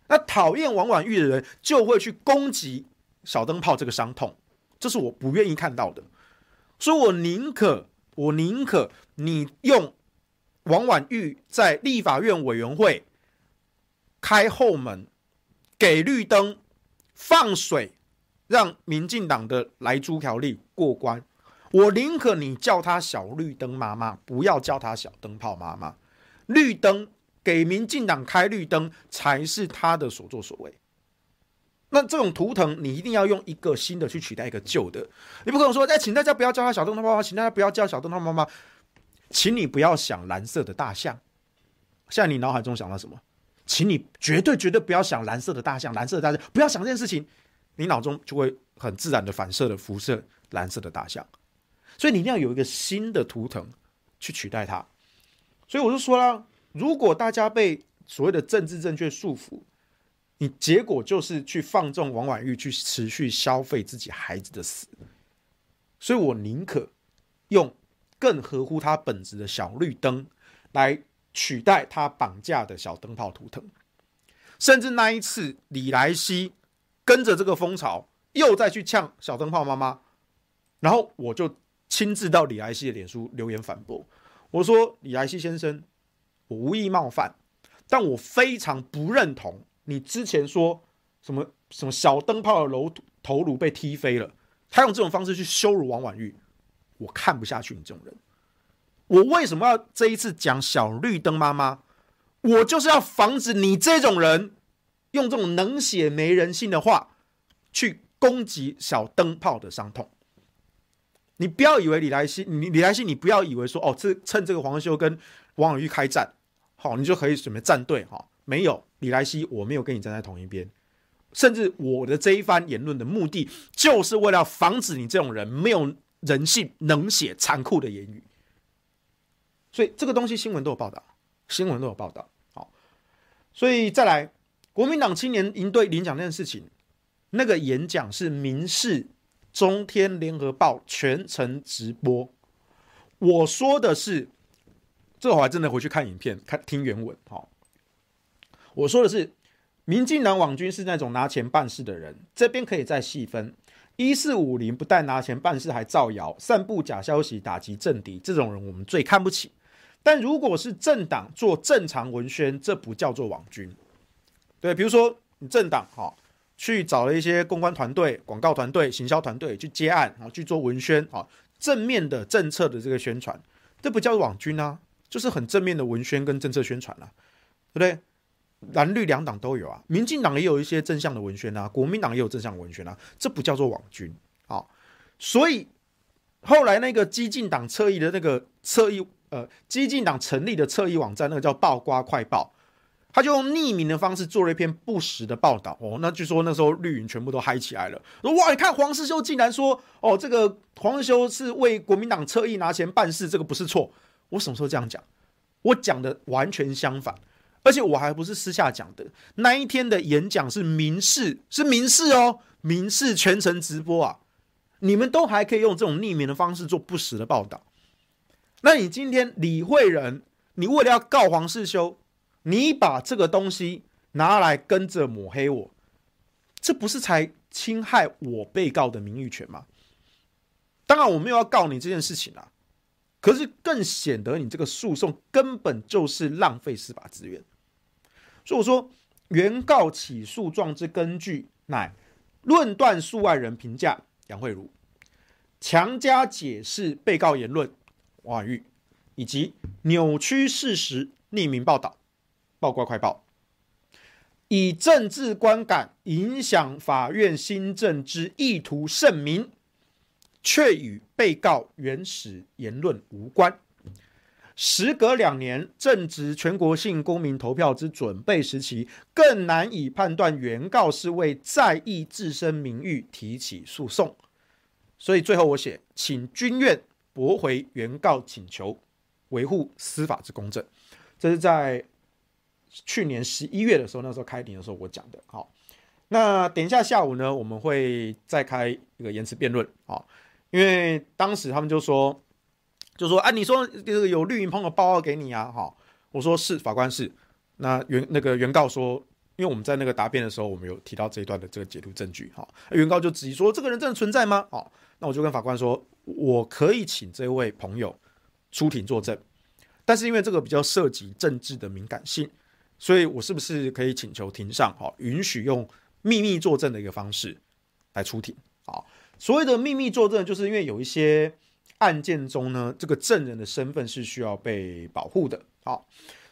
[SPEAKER 1] 那讨厌王婉玉的人就会去攻击小灯泡这个伤痛，这是我不愿意看到的，所以我宁可。我宁可你用王婉玉在立法院委员会开后门，给绿灯放水，让民进党的来租条例过关。我宁可你叫他小绿灯妈妈，不要叫他小灯泡妈妈。绿灯给民进党开绿灯才是他的所作所为。那这种图腾，你一定要用一个新的去取代一个旧的，你不可能说，哎，请大家不要叫他小灯泡妈妈，请大家不要叫小灯泡妈妈，请你不要想蓝色的大象。现在你脑海中想到什么？请你绝对绝对不要想蓝色的大象，蓝色的大象，不要想这件事情，你脑中就会很自然的反射的辐射蓝色的大象。所以你一定要有一个新的图腾去取代它。所以我就说了，如果大家被所谓的政治正确束缚，你结果就是去放纵王婉玉，去持续消费自己孩子的死，所以我宁可用更合乎他本质的小绿灯来取代他绑架的小灯泡图腾，甚至那一次李来希跟着这个风潮又再去呛小灯泡妈妈，然后我就亲自到李来希的脸书留言反驳，我说李来希先生，我无意冒犯，但我非常不认同。你之前说什么什么小灯泡的楼头颅被踢飞了，他用这种方式去羞辱王婉玉，我看不下去你这种人。我为什么要这一次讲小绿灯妈妈？我就是要防止你这种人用这种冷血没人性的话去攻击小灯泡的伤痛。你不要以为李来希，你李来希，你不要以为说哦，这趁这个黄修跟王婉玉开战，好，你就可以准备站队哈。没有李莱西，我没有跟你站在同一边，甚至我的这一番言论的目的，就是为了防止你这种人没有人性、冷血、残酷的言语。所以这个东西新闻都有报道，新闻都有报道。好，所以再来，国民党青年营队领奖那件事情，那个演讲是民视、中天、联合报全程直播。我说的是，这我还真的回去看影片，看听原文。好。我说的是，民进党网军是那种拿钱办事的人。这边可以再细分：一四五零不但拿钱办事，还造谣、散布假消息，打击政敌。这种人我们最看不起。但如果是政党做正常文宣，这不叫做网军。对，比如说你政党哈，去找了一些公关团队、广告团队、行销团队去接案，然后去做文宣啊，正面的政策的这个宣传，这不叫网军啊，就是很正面的文宣跟政策宣传啊，对不对？蓝绿两党都有啊，民进党也有一些正向的文宣啊，国民党也有正向文宣啊，这不叫做网军啊。所以后来那个激进党侧翼的那个侧翼，呃，激进党成立的侧翼网站，那个叫爆瓜快报，他就用匿名的方式做了一篇不实的报道哦。那据说那时候绿营全部都嗨起来了，说哇，你看黄世修竟然说哦，这个黄世修是为国民党侧翼拿钱办事，这个不是错。我什么时候这样讲？我讲的完全相反。而且我还不是私下讲的，那一天的演讲是民事，是民事哦，民事全程直播啊，你们都还可以用这种匿名的方式做不实的报道。那你今天李慧仁，你为了要告黄世修，你把这个东西拿来跟着抹黑我，这不是才侵害我被告的名誉权吗？当然我没有要告你这件事情啊，可是更显得你这个诉讼根本就是浪费司法资源。所以我说，原告起诉状之根据乃论断诉外人评价杨惠如，强加解释被告言论王婉玉，以及扭曲事实匿名报道爆瓜快报，以政治观感影响法院新政之意图甚明，却与被告原始言论无关。时隔两年，正值全国性公民投票之准备时期，更难以判断原告是为在意自身名誉提起诉讼。所以最后我写，请军院驳回原告请求，维护司法之公正。这是在去年十一月的时候，那时候开庭的时候我讲的。好，那等一下下午呢，我们会再开一个言词辩论啊，因为当时他们就说，就说啊，你说这个有绿营朋友报告给你啊，哈，我说是，法官是。那原那个原告说。因为我们在那个答辩的时候，我们有提到这一段的这个解读证据，哈，原告就质疑说，这个人真的存在吗？哦，那我就跟法官说，我可以请这位朋友出庭作证，但是因为这个比较涉及政治的敏感性，所以我是不是可以请求庭上，哈，允许用秘密作证的一个方式来出庭？啊，所谓的秘密作证，就是因为有一些案件中呢，这个证人的身份是需要被保护的，好。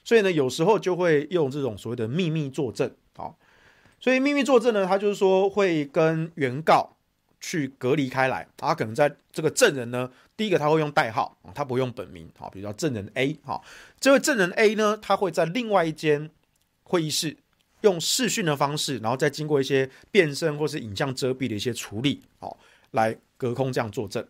[SPEAKER 1] 所以呢，有时候就会用这种所谓的秘密作证，啊，所以秘密作证呢，他就是说会跟原告去隔离开来，他可能在这个证人呢，第一个他会用代号，他不用本名，好，比如说证人 A，哈，这位证人 A 呢，他会在另外一间会议室用视讯的方式，然后再经过一些变声或是影像遮蔽的一些处理，好，来隔空这样作证，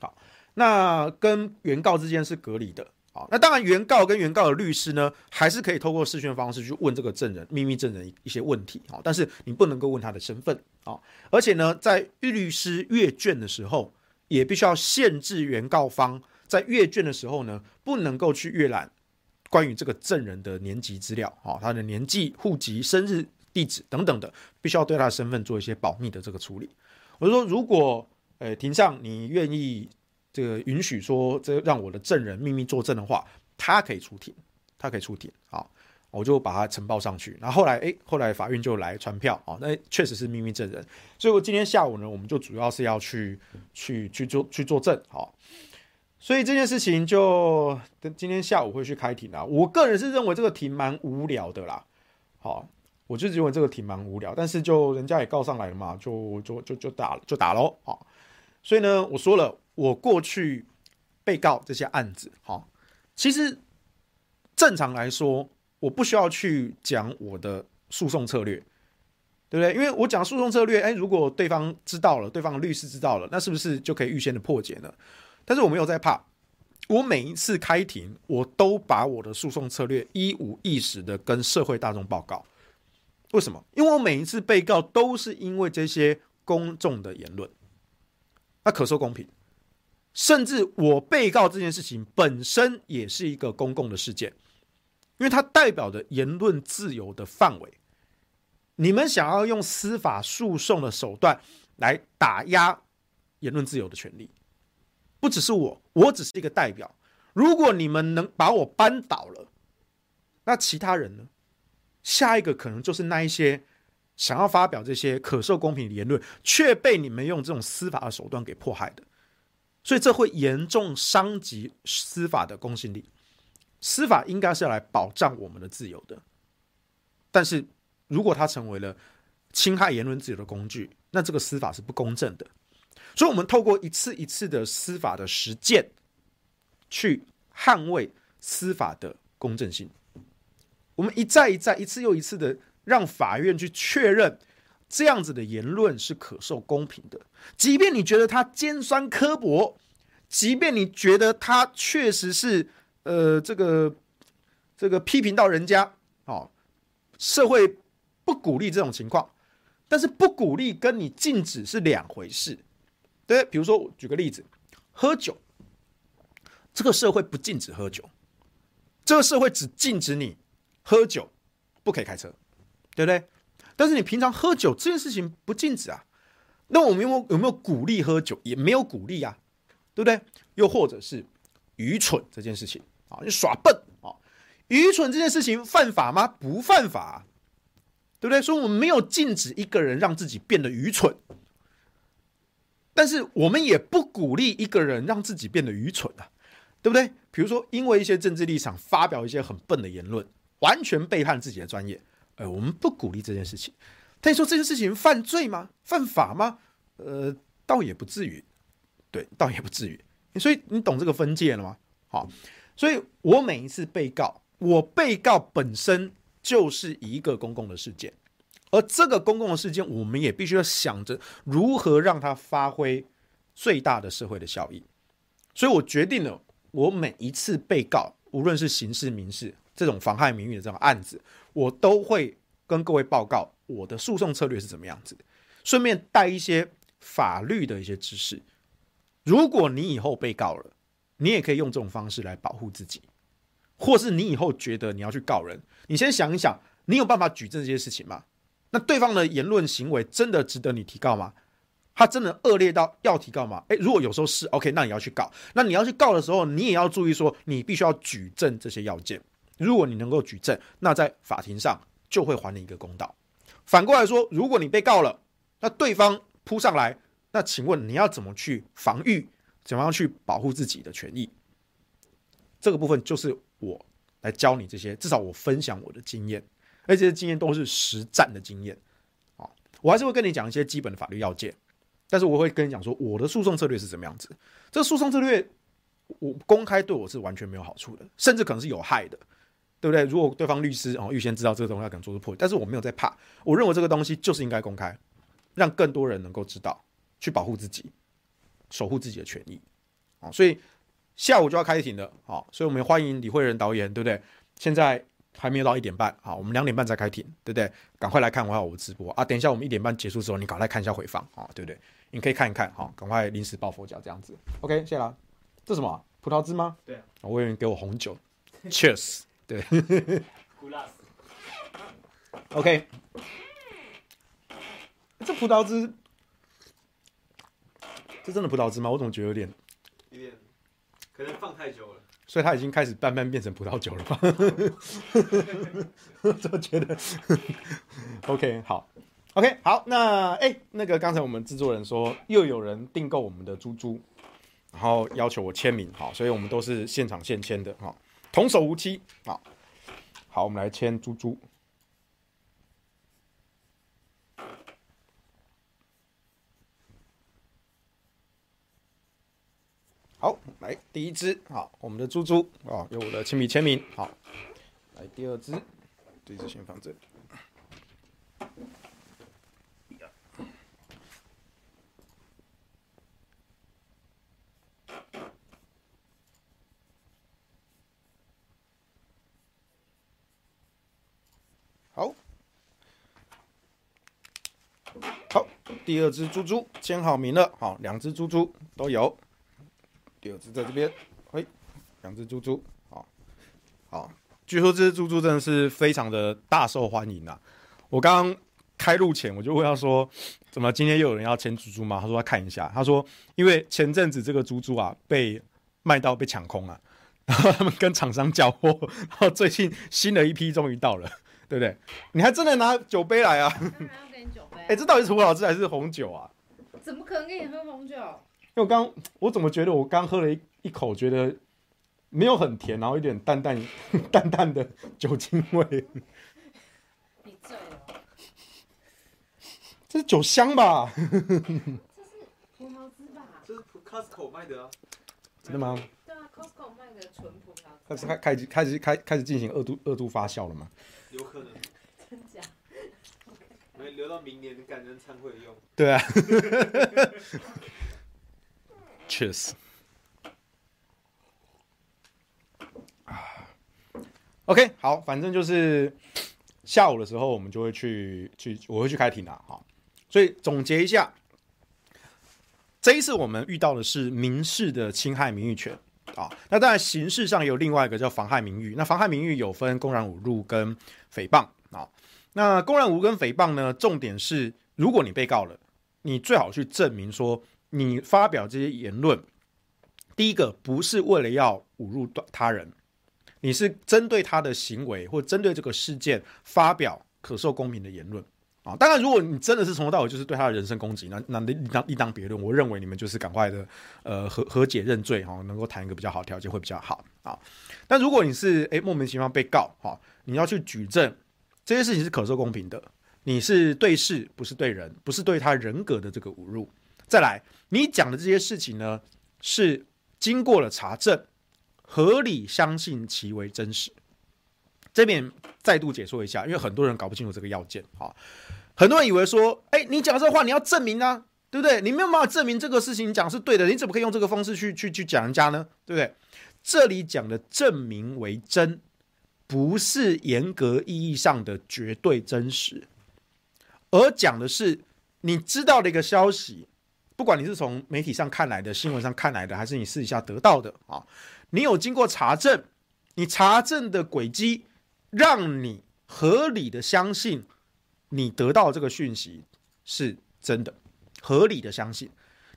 [SPEAKER 1] 好，那跟原告之间是隔离的。好，那当然，原告跟原告的律师呢，还是可以透过视讯方式去问这个证人、秘密证人一些问题。好，但是你不能够问他的身份。啊，而且呢，在律师阅卷的时候，也必须要限制原告方在阅卷的时候呢，不能够去阅览关于这个证人的年级资料，啊，他的年纪、户籍、生日、地址等等的，必须要对他的身份做一些保密的这个处理。我说，如果呃庭上你愿意。这个允许说，这让我的证人秘密作证的话，他可以出庭，他可以出庭。好，我就把他呈报上去。然后后来，哎，后来法院就来传票。啊，那确实是秘密证人。所以我今天下午呢，我们就主要是要去去去做去作证。好，所以这件事情就今天下午会去开庭啊。我个人是认为这个庭蛮无聊的啦。好，我就认为这个庭蛮无聊，但是就人家也告上来了嘛，就就就就打，就打喽。好，所以呢，我说了。我过去被告这些案子，哈，其实正常来说，我不需要去讲我的诉讼策略，对不对？因为我讲诉讼策略，哎，如果对方知道了，对方的律师知道了，那是不是就可以预先的破解呢？但是我没有在怕，我每一次开庭，我都把我的诉讼策略一五一十的跟社会大众报告。为什么？因为我每一次被告都是因为这些公众的言论，那可说公平。甚至我被告这件事情本身也是一个公共的事件，因为它代表着言论自由的范围。你们想要用司法诉讼的手段来打压言论自由的权利，不只是我，我只是一个代表。如果你们能把我扳倒了，那其他人呢？下一个可能就是那一些想要发表这些可受公平的言论，却被你们用这种司法的手段给迫害的。所以这会严重伤及司法的公信力。司法应该是要来保障我们的自由的，但是如果它成为了侵害言论自由的工具，那这个司法是不公正的。所以，我们透过一次一次的司法的实践，去捍卫司法的公正性。我们一再一再、一次又一次的让法院去确认。这样子的言论是可受公平的，即便你觉得他尖酸刻薄，即便你觉得他确实是呃这个这个批评到人家哦，社会不鼓励这种情况，但是不鼓励跟你禁止是两回事。对，比如说举个例子，喝酒，这个社会不禁止喝酒，这个社会只禁止你喝酒，不可以开车，对不对？但是你平常喝酒这件事情不禁止啊，那我们有没有有没有鼓励喝酒？也没有鼓励啊，对不对？又或者是愚蠢这件事情啊，你耍笨啊，愚蠢这件事情犯法吗？不犯法，对不对？所以我们没有禁止一个人让自己变得愚蠢，但是我们也不鼓励一个人让自己变得愚蠢啊，对不对？比如说因为一些政治立场发表一些很笨的言论，完全背叛自己的专业。呃，我们不鼓励这件事情。但你说这件事情犯罪吗？犯法吗？呃，倒也不至于。对，倒也不至于。所以你懂这个分界了吗？好，所以我每一次被告，我被告本身就是一个公共的事件，而这个公共的事件，我们也必须要想着如何让它发挥最大的社会的效益。所以我决定了，我每一次被告，无论是刑事、民事这种妨害名誉的这种案子，我都会跟各位报告我的诉讼策略是怎么样子，顺便带一些法律的一些知识。如果你以后被告了，你也可以用这种方式来保护自己，或是你以后觉得你要去告人，你先想一想，你有办法举证这些事情吗？那对方的言论行为真的值得你提告吗？他真的恶劣到要提告吗？诶，如果有时候是 OK，那你要去告。那你要去告的时候，你也要注意说，你必须要举证这些要件。如果你能够举证，那在法庭上就会还你一个公道。反过来说，如果你被告了，那对方扑上来，那请问你要怎么去防御？怎么样去保护自己的权益？这个部分就是我来教你这些，至少我分享我的经验，而且这些经验都是实战的经验。啊，我还是会跟你讲一些基本的法律要件。但是我会跟你讲说，我的诉讼策略是怎么样子。这诉讼策略，我公开对我是完全没有好处的，甚至可能是有害的，对不对？如果对方律师哦预先知道这个东西，要可能做出破，但是我没有在怕。我认为这个东西就是应该公开，让更多人能够知道，去保护自己，守护自己的权益。啊，所以下午就要开庭了，好，所以我们欢迎李慧仁导演，对不对？现在。还没有到一点半，好，我们两点半再开庭，对不对？赶快来看完我的直播啊！等一下我们一点半结束之后，你赶快看一下回放啊，对不对？你可以看一看，好，赶快临时抱佛脚这样子。OK，谢啦。这什么？葡萄汁吗？对啊。我以为你给我红酒，Cheers。对。(laughs) OK。这葡萄汁，这真的葡萄汁吗？我怎么觉得有点，有点，可能放太久了。所以它已经开始慢慢变成葡萄酒了吧？我怎么觉得？OK，好，OK，好，那哎、欸，那个刚才我们制作人说又有人订购我们的猪猪，然后要求我签名，好，所以我们都是现场现签的，哈，童叟无欺，啊，好，我们来签猪猪。好，来第一只，好，我们的猪猪。啊，有我的亲笔签名，好，来第二只，这只先放这里。好，好，第二只猪猪签好名了，好，两只猪猪都有。第二只在这边，嘿，两只猪猪，好，好，据说这只猪猪真的是非常的大受欢迎啊！我刚刚开录前我就问他说，怎么今天又有人要签猪猪吗？他说他看一下，他说因为前阵子这个猪猪啊被卖到被抢空了，然后他们跟厂商交货，然后最近新的一批终于到了，对不对？你还真的拿酒杯来啊？哎，这到底是葡萄汁还是红酒啊？
[SPEAKER 2] 怎么可能给你喝红酒？
[SPEAKER 1] 因为我刚，我怎么觉得我刚喝了一一口，觉得没有很甜，然后有点淡淡 (laughs) 淡淡的酒精味。你醉了？这是酒香吧？这是
[SPEAKER 2] 葡萄汁吧？
[SPEAKER 3] 这是 Costco 卖的啊？
[SPEAKER 1] 真的吗？
[SPEAKER 2] 对啊，Costco 卖的纯葡萄汁。
[SPEAKER 1] 开始开开始开始开开始进行二度二度发酵了吗？
[SPEAKER 3] 有可能。留到明年你感恩餐会用。
[SPEAKER 1] 对啊。(laughs) 确实，啊，OK，好，反正就是下午的时候，我们就会去去，我会去开庭了，哈。所以总结一下，这一次我们遇到的是民事的侵害名誉权啊，那当然刑事上有另外一个叫妨害名誉，那妨害名誉有分公然侮辱跟诽谤啊。那公然侮辱跟诽谤呢，重点是如果你被告了，你最好去证明说。你发表这些言论，第一个不是为了要侮辱他人，你是针对他的行为或针对这个事件发表可受公平的言论啊。当然，如果你真的是从头到尾就是对他的人身攻击，那那另当另当别论。我认为你们就是赶快的呃和和解认罪哈，能够谈一个比较好的条件会比较好啊。但如果你是诶莫名其妙被告哈，你要去举证这些事情是可受公平的，你是对事不是对人，不是对他人格的这个侮辱。再来，你讲的这些事情呢，是经过了查证，合理相信其为真实。这边再度解说一下，因为很多人搞不清楚这个要件啊。很多人以为说，哎，你讲这话你要证明啊，对不对？你没有办法证明这个事情你讲是对的，你怎么可以用这个方式去去去讲人家呢？对不对？这里讲的证明为真，不是严格意义上的绝对真实，而讲的是你知道的一个消息，不管你是从媒体上看来的、新闻上看来的，还是你私底下得到的啊，你有经过查证，你查证的轨迹让你合理的相信你得到这个讯息是真的。合理的相信，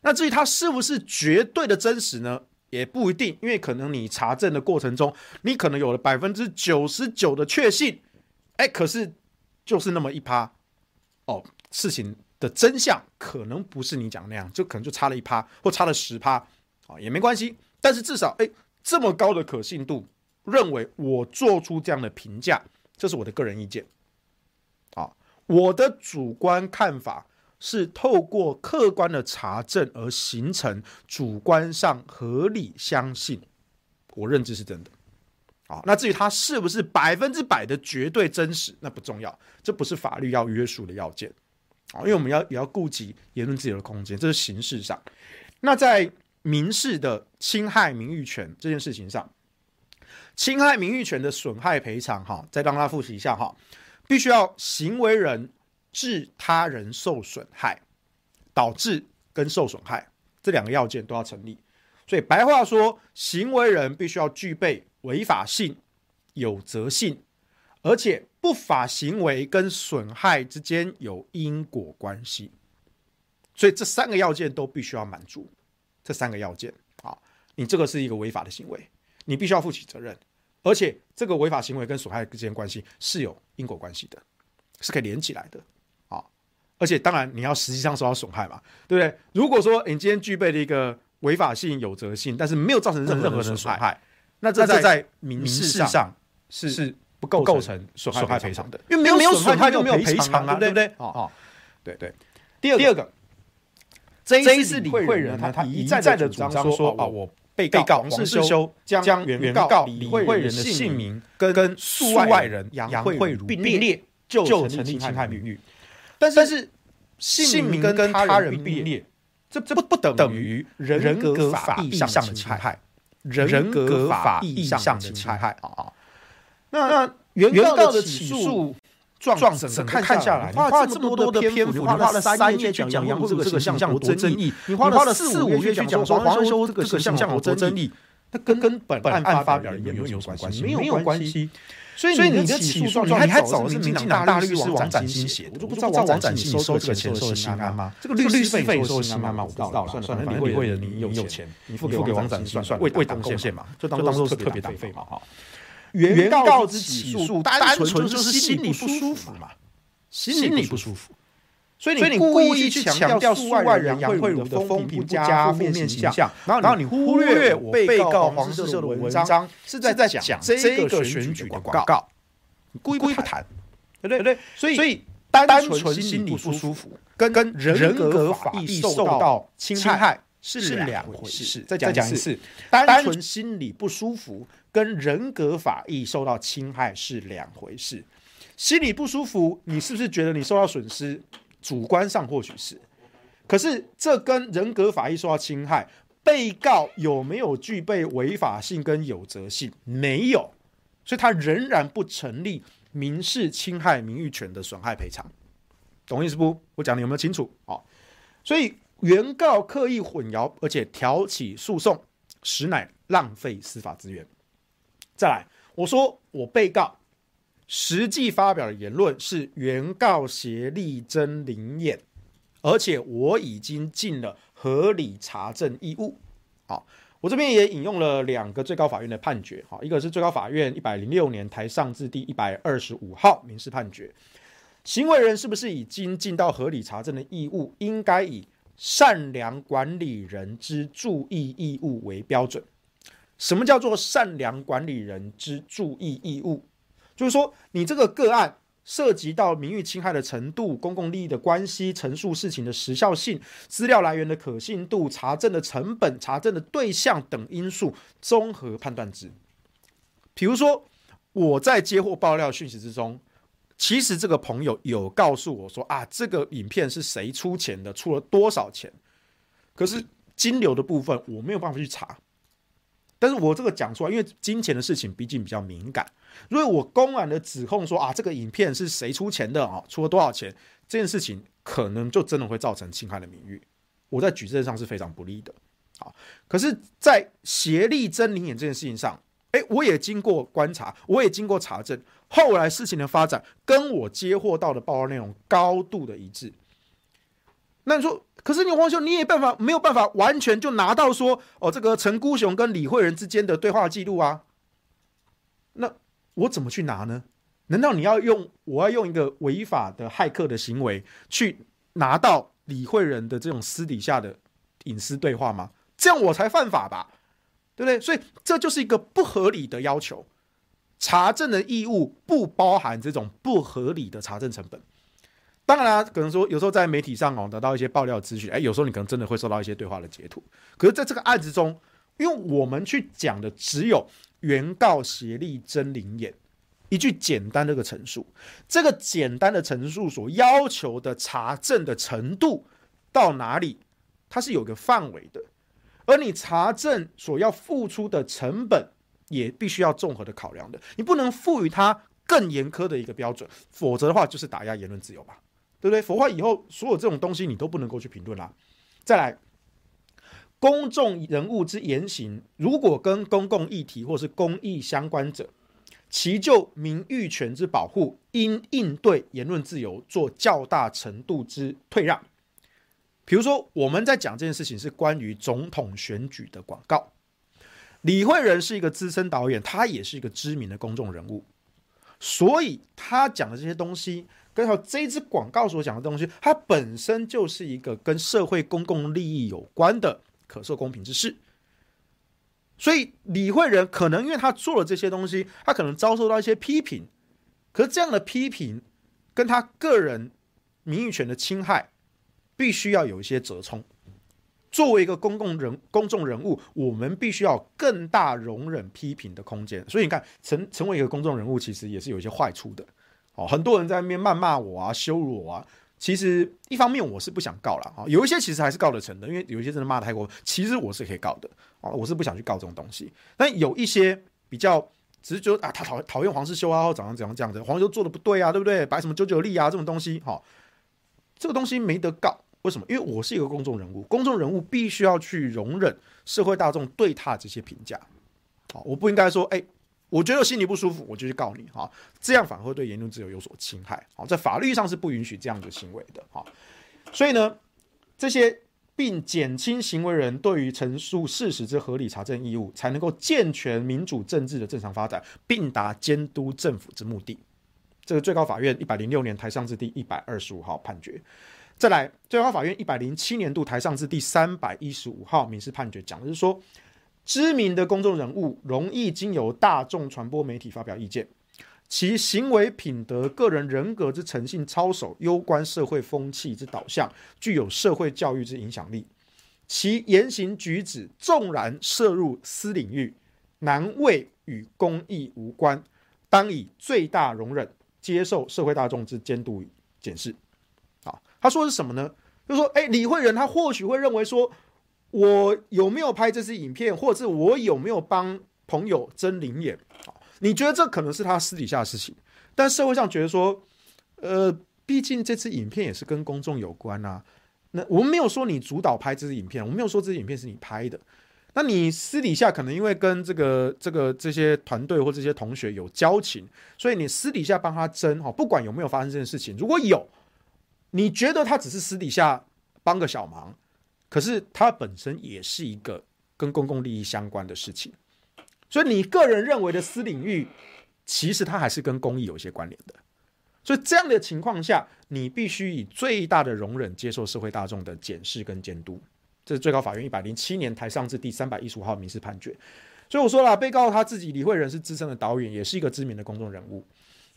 [SPEAKER 1] 那至于它是不是绝对的真实呢？也不一定，因为可能你查证的过程中，你可能有了百分之九十九的确信，哎，可是就是那么一趴，哦，事情的真相可能不是你讲那样，就可能就差了一趴或差了十趴，啊，也没关系。但是至少，哎，这么高的可信度，认为我做出这样的评价，这是我的个人意见，啊，我的主观看法。是透过客观的查证而形成主观上合理相信，我认知是真的。好，那至于它是不是百分之百的绝对真实，那不重要，这不是法律要约束的要件。啊，因为我们要也要顾及言论自由的空间，这是形式上。那在民事的侵害名誉权这件事情上，侵害名誉权的损害赔偿，哈，再让大家复习一下哈，必须要行为人。致他人受损害，导致跟受损害这两个要件都要成立。所以白话说，行为人必须要具备违法性、有责性，而且不法行为跟损害之间有因果关系。所以这三个要件都必须要满足。这三个要件啊，你这个是一个违法的行为，你必须要负起责任，而且这个违法行为跟损害之间关系是有因果关系的，是可以连起来的。而且当然，你要实际上受到损害嘛，对不对？如果说你今天具备了一个违法性、有责性，但是没有造成任何的损害，那这在民事上是是不构构成损害赔偿的，因为没有损害就没有赔偿啊，对不对？哦，对对。第二第二个，这一次理会人呢，他一再的主张说啊，我被告黄世修将原告理会人的姓名跟跟诉外人杨慧如并列，就成立侵害名誉。但是，但是姓名跟他人并列，这这不不等于人格法意义上的侵害，人格法意义上的侵害啊。那那原告的起诉状整个看下来，你花了这么多的篇幅，你花了三页去讲杨慧如这个形象有多争议，你花了四五页去讲说黄修这个形象有多争议，那跟跟本案发表有什么关系？没有关系。所以你的起诉状，你还找的是民进党大律师王展新写的，我就不知道王展新收这个钱收的心安吗？这个律师费收的心安吗？我不知道，算了算了，反正你为了你有钱，你付给王展新算了，为为党贡献嘛，就当做是特别党费嘛哈。原告之起诉单纯就是心里不舒服嘛，心里不舒服。所以你故意去强调诉外人杨慧如的风评不佳、负面形象，然后你忽略我被告黄世社的文章是在在讲这个选举的广告，你故意不谈，对不对？所以所以单纯心理不舒服，跟跟人格法益受到侵害是两回事。再讲一次，单纯心理不舒服跟人格法益受到侵害是两回事。心理不舒服，你是不是觉得你受到损失？主观上或许是，可是这跟人格法益受到侵害，被告有没有具备违法性跟有责性？没有，所以他仍然不成立民事侵害名誉权的损害赔偿，懂意思不？我讲的有没有清楚？好，所以原告刻意混淆，而且挑起诉讼，实乃浪费司法资源。再来，我说我被告。实际发表的言论是原告协力争灵验，而且我已经尽了合理查证义务。好，我这边也引用了两个最高法院的判决。好，一个是最高法院一百零六年台上字第一百二十五号民事判决，行为人是不是已经尽到合理查证的义务，应该以善良管理人之注意义务为标准。什么叫做善良管理人之注意义务？就是说，你这个个案涉及到名誉侵害的程度、公共利益的关系、陈述事情的时效性、资料来源的可信度、查证的成本、查证的对象等因素，综合判断值。比如说，我在接获爆料讯息之中，其实这个朋友有告诉我说啊，这个影片是谁出钱的，出了多少钱？可是金流的部分我没有办法去查。但是我这个讲出来，因为金钱的事情毕竟比较敏感。如果我公然的指控说啊，这个影片是谁出钱的啊，出了多少钱，这件事情可能就真的会造成侵害的名誉。我在举证上是非常不利的。好，可是，在协力真灵眼这件事情上，哎，我也经过观察，我也经过查证，后来事情的发展跟我接获到的报告内容高度的一致。那你说，可是你黄兄，你也办法没有办法完全就拿到说哦，这个陈孤雄跟李慧仁之间的对话记录啊？那我怎么去拿呢？难道你要用我要用一个违法的骇客的行为去拿到李慧仁的这种私底下的隐私对话吗？这样我才犯法吧？对不对？所以这就是一个不合理的要求。查证的义务不包含这种不合理的查证成本。当然啦，可能说有时候在媒体上哦得到一些爆料资讯，哎，有时候你可能真的会收到一些对话的截图。可是在这个案子中，因为我们去讲的只有原告协力真灵眼一句简单的个陈述，这个简单的陈述所要求的查证的程度到哪里，它是有个范围的，而你查证所要付出的成本也必须要综合的考量的，你不能赋予它更严苛的一个标准，否则的话就是打压言论自由吧。对不对？腐化以后所有这种东西你都不能够去评论啦。再来，公众人物之言行，如果跟公共议题或是公益相关者，其就名誉权之保护，应应对言论自由做较大程度之退让。比如说，我们在讲这件事情是关于总统选举的广告，李慧仁是一个资深导演，他也是一个知名的公众人物，所以他讲的这些东西。跟好这支广告所讲的东西，它本身就是一个跟社会公共利益有关的可受公平之事。所以李慧仁可能因为他做了这些东西，他可能遭受到一些批评。可是这样的批评跟他个人名誉权的侵害，必须要有一些折冲。作为一个公共人、公众人物，我们必须要更大容忍批评的空间。所以你看，成成为一个公众人物，其实也是有一些坏处的。哦，很多人在那边谩骂我啊，羞辱我啊。其实一方面我是不想告了啊，有一些其实还是告得成的，因为有一些真的骂得太过，其实我是可以告的啊，我是不想去告这种东西。但有一些比较只是觉啊，他讨讨厌黄士修啊，或怎样怎样这样子，黄士修做的不对啊，对不对？摆什么九九力啊这种东西，哈，这个东西没得告。为什么？因为我是一个公众人物，公众人物必须要去容忍社会大众对他这些评价。好，我不应该说，哎。我觉得心里不舒服，我就去告你哈，这样反而会对言论自由有所侵害。好，在法律上是不允许这样的行为的哈。所以呢，这些并减轻行为人对于陈述事实之合理查证义务，才能够健全民主政治的正常发展，并达监督政府之目的。这个最高法院一百零六年台上字第一百二十五号判决。再来，最高法院一百零七年度台上字第三百一十五号民事判决，讲的是说。知名的公众人物容易经由大众传播媒体发表意见，其行为品德、个人人格之诚信操守，攸关社会风气之导向，具有社会教育之影响力。其言行举止纵然涉入私领域，难谓与公益无关，当以最大容忍接受社会大众之监督与检视。啊，他说的是什么呢？就说，诶，李慧仁他或许会认为说。我有没有拍这支影片，或者是我有没有帮朋友争灵眼？你觉得这可能是他私底下的事情，但社会上觉得说，呃，毕竟这支影片也是跟公众有关啊。那我们没有说你主导拍这支影片，我没有说这支影片是你拍的。那你私底下可能因为跟这个这个这些团队或这些同学有交情，所以你私底下帮他争哈，不管有没有发生这件事情，如果有，你觉得他只是私底下帮个小忙。可是它本身也是一个跟公共利益相关的事情，所以你个人认为的私领域，其实它还是跟公益有一些关联的。所以这样的情况下，你必须以最大的容忍接受社会大众的检视跟监督。这是最高法院一百零七年台上字第三百一十五号民事判决。所以我说了，被告他自己李慧仁是资深的导演，也是一个知名的公众人物。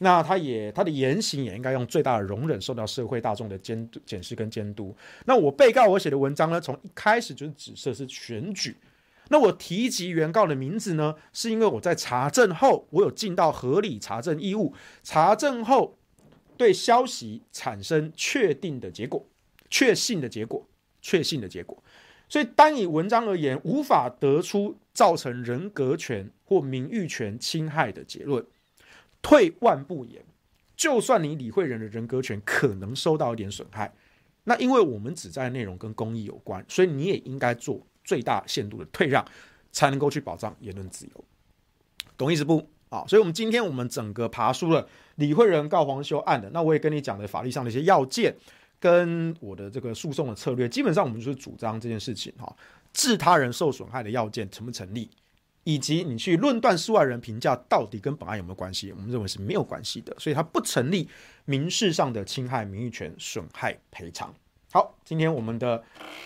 [SPEAKER 1] 那他也他的言行也应该用最大的容忍，受到社会大众的监督、检视跟监督。那我被告我写的文章呢，从一开始就是指涉是选举。那我提及原告的名字呢，是因为我在查证后，我有尽到合理查证义务。查证后，对消息产生确定的结果、确信的结果、确信的结果。所以，单以文章而言，无法得出造成人格权或名誉权侵害的结论。退万步言，就算你理会人的人格权可能受到一点损害，那因为我们只在内容跟公益有关，所以你也应该做最大限度的退让，才能够去保障言论自由。懂意思不？啊，所以，我们今天我们整个爬梳了李惠仁告黄修案的，那我也跟你讲的法律上的一些要件，跟我的这个诉讼的策略，基本上我们就是主张这件事情哈，致他人受损害的要件成不成立，以及你去论断事外人评价到底跟本案有没有关系，我们认为是没有关系的，所以它不成立民事上的侵害名誉权损害赔偿。好，今天我们的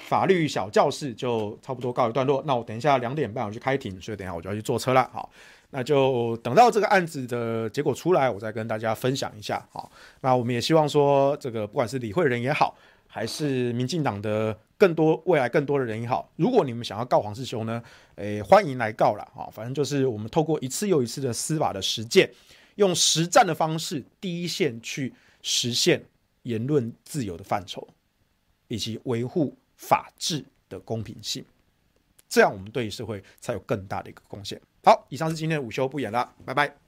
[SPEAKER 1] 法律小教室就差不多告一段落，那我等一下两点半我去开庭，所以等一下我就要去坐车了，好。那就等到这个案子的结果出来，我再跟大家分享一下。好，那我们也希望说，这个不管是李慧仁也好，还是民进党的更多未来更多的人也好，如果你们想要告黄士修呢，诶，欢迎来告了。好，反正就是我们透过一次又一次的司法的实践，用实战的方式，第一线去实现言论自由的范畴，以及维护法治的公平性。这样，我们对社会才有更大的一个贡献。好，以上是今天的午休不演了，拜拜。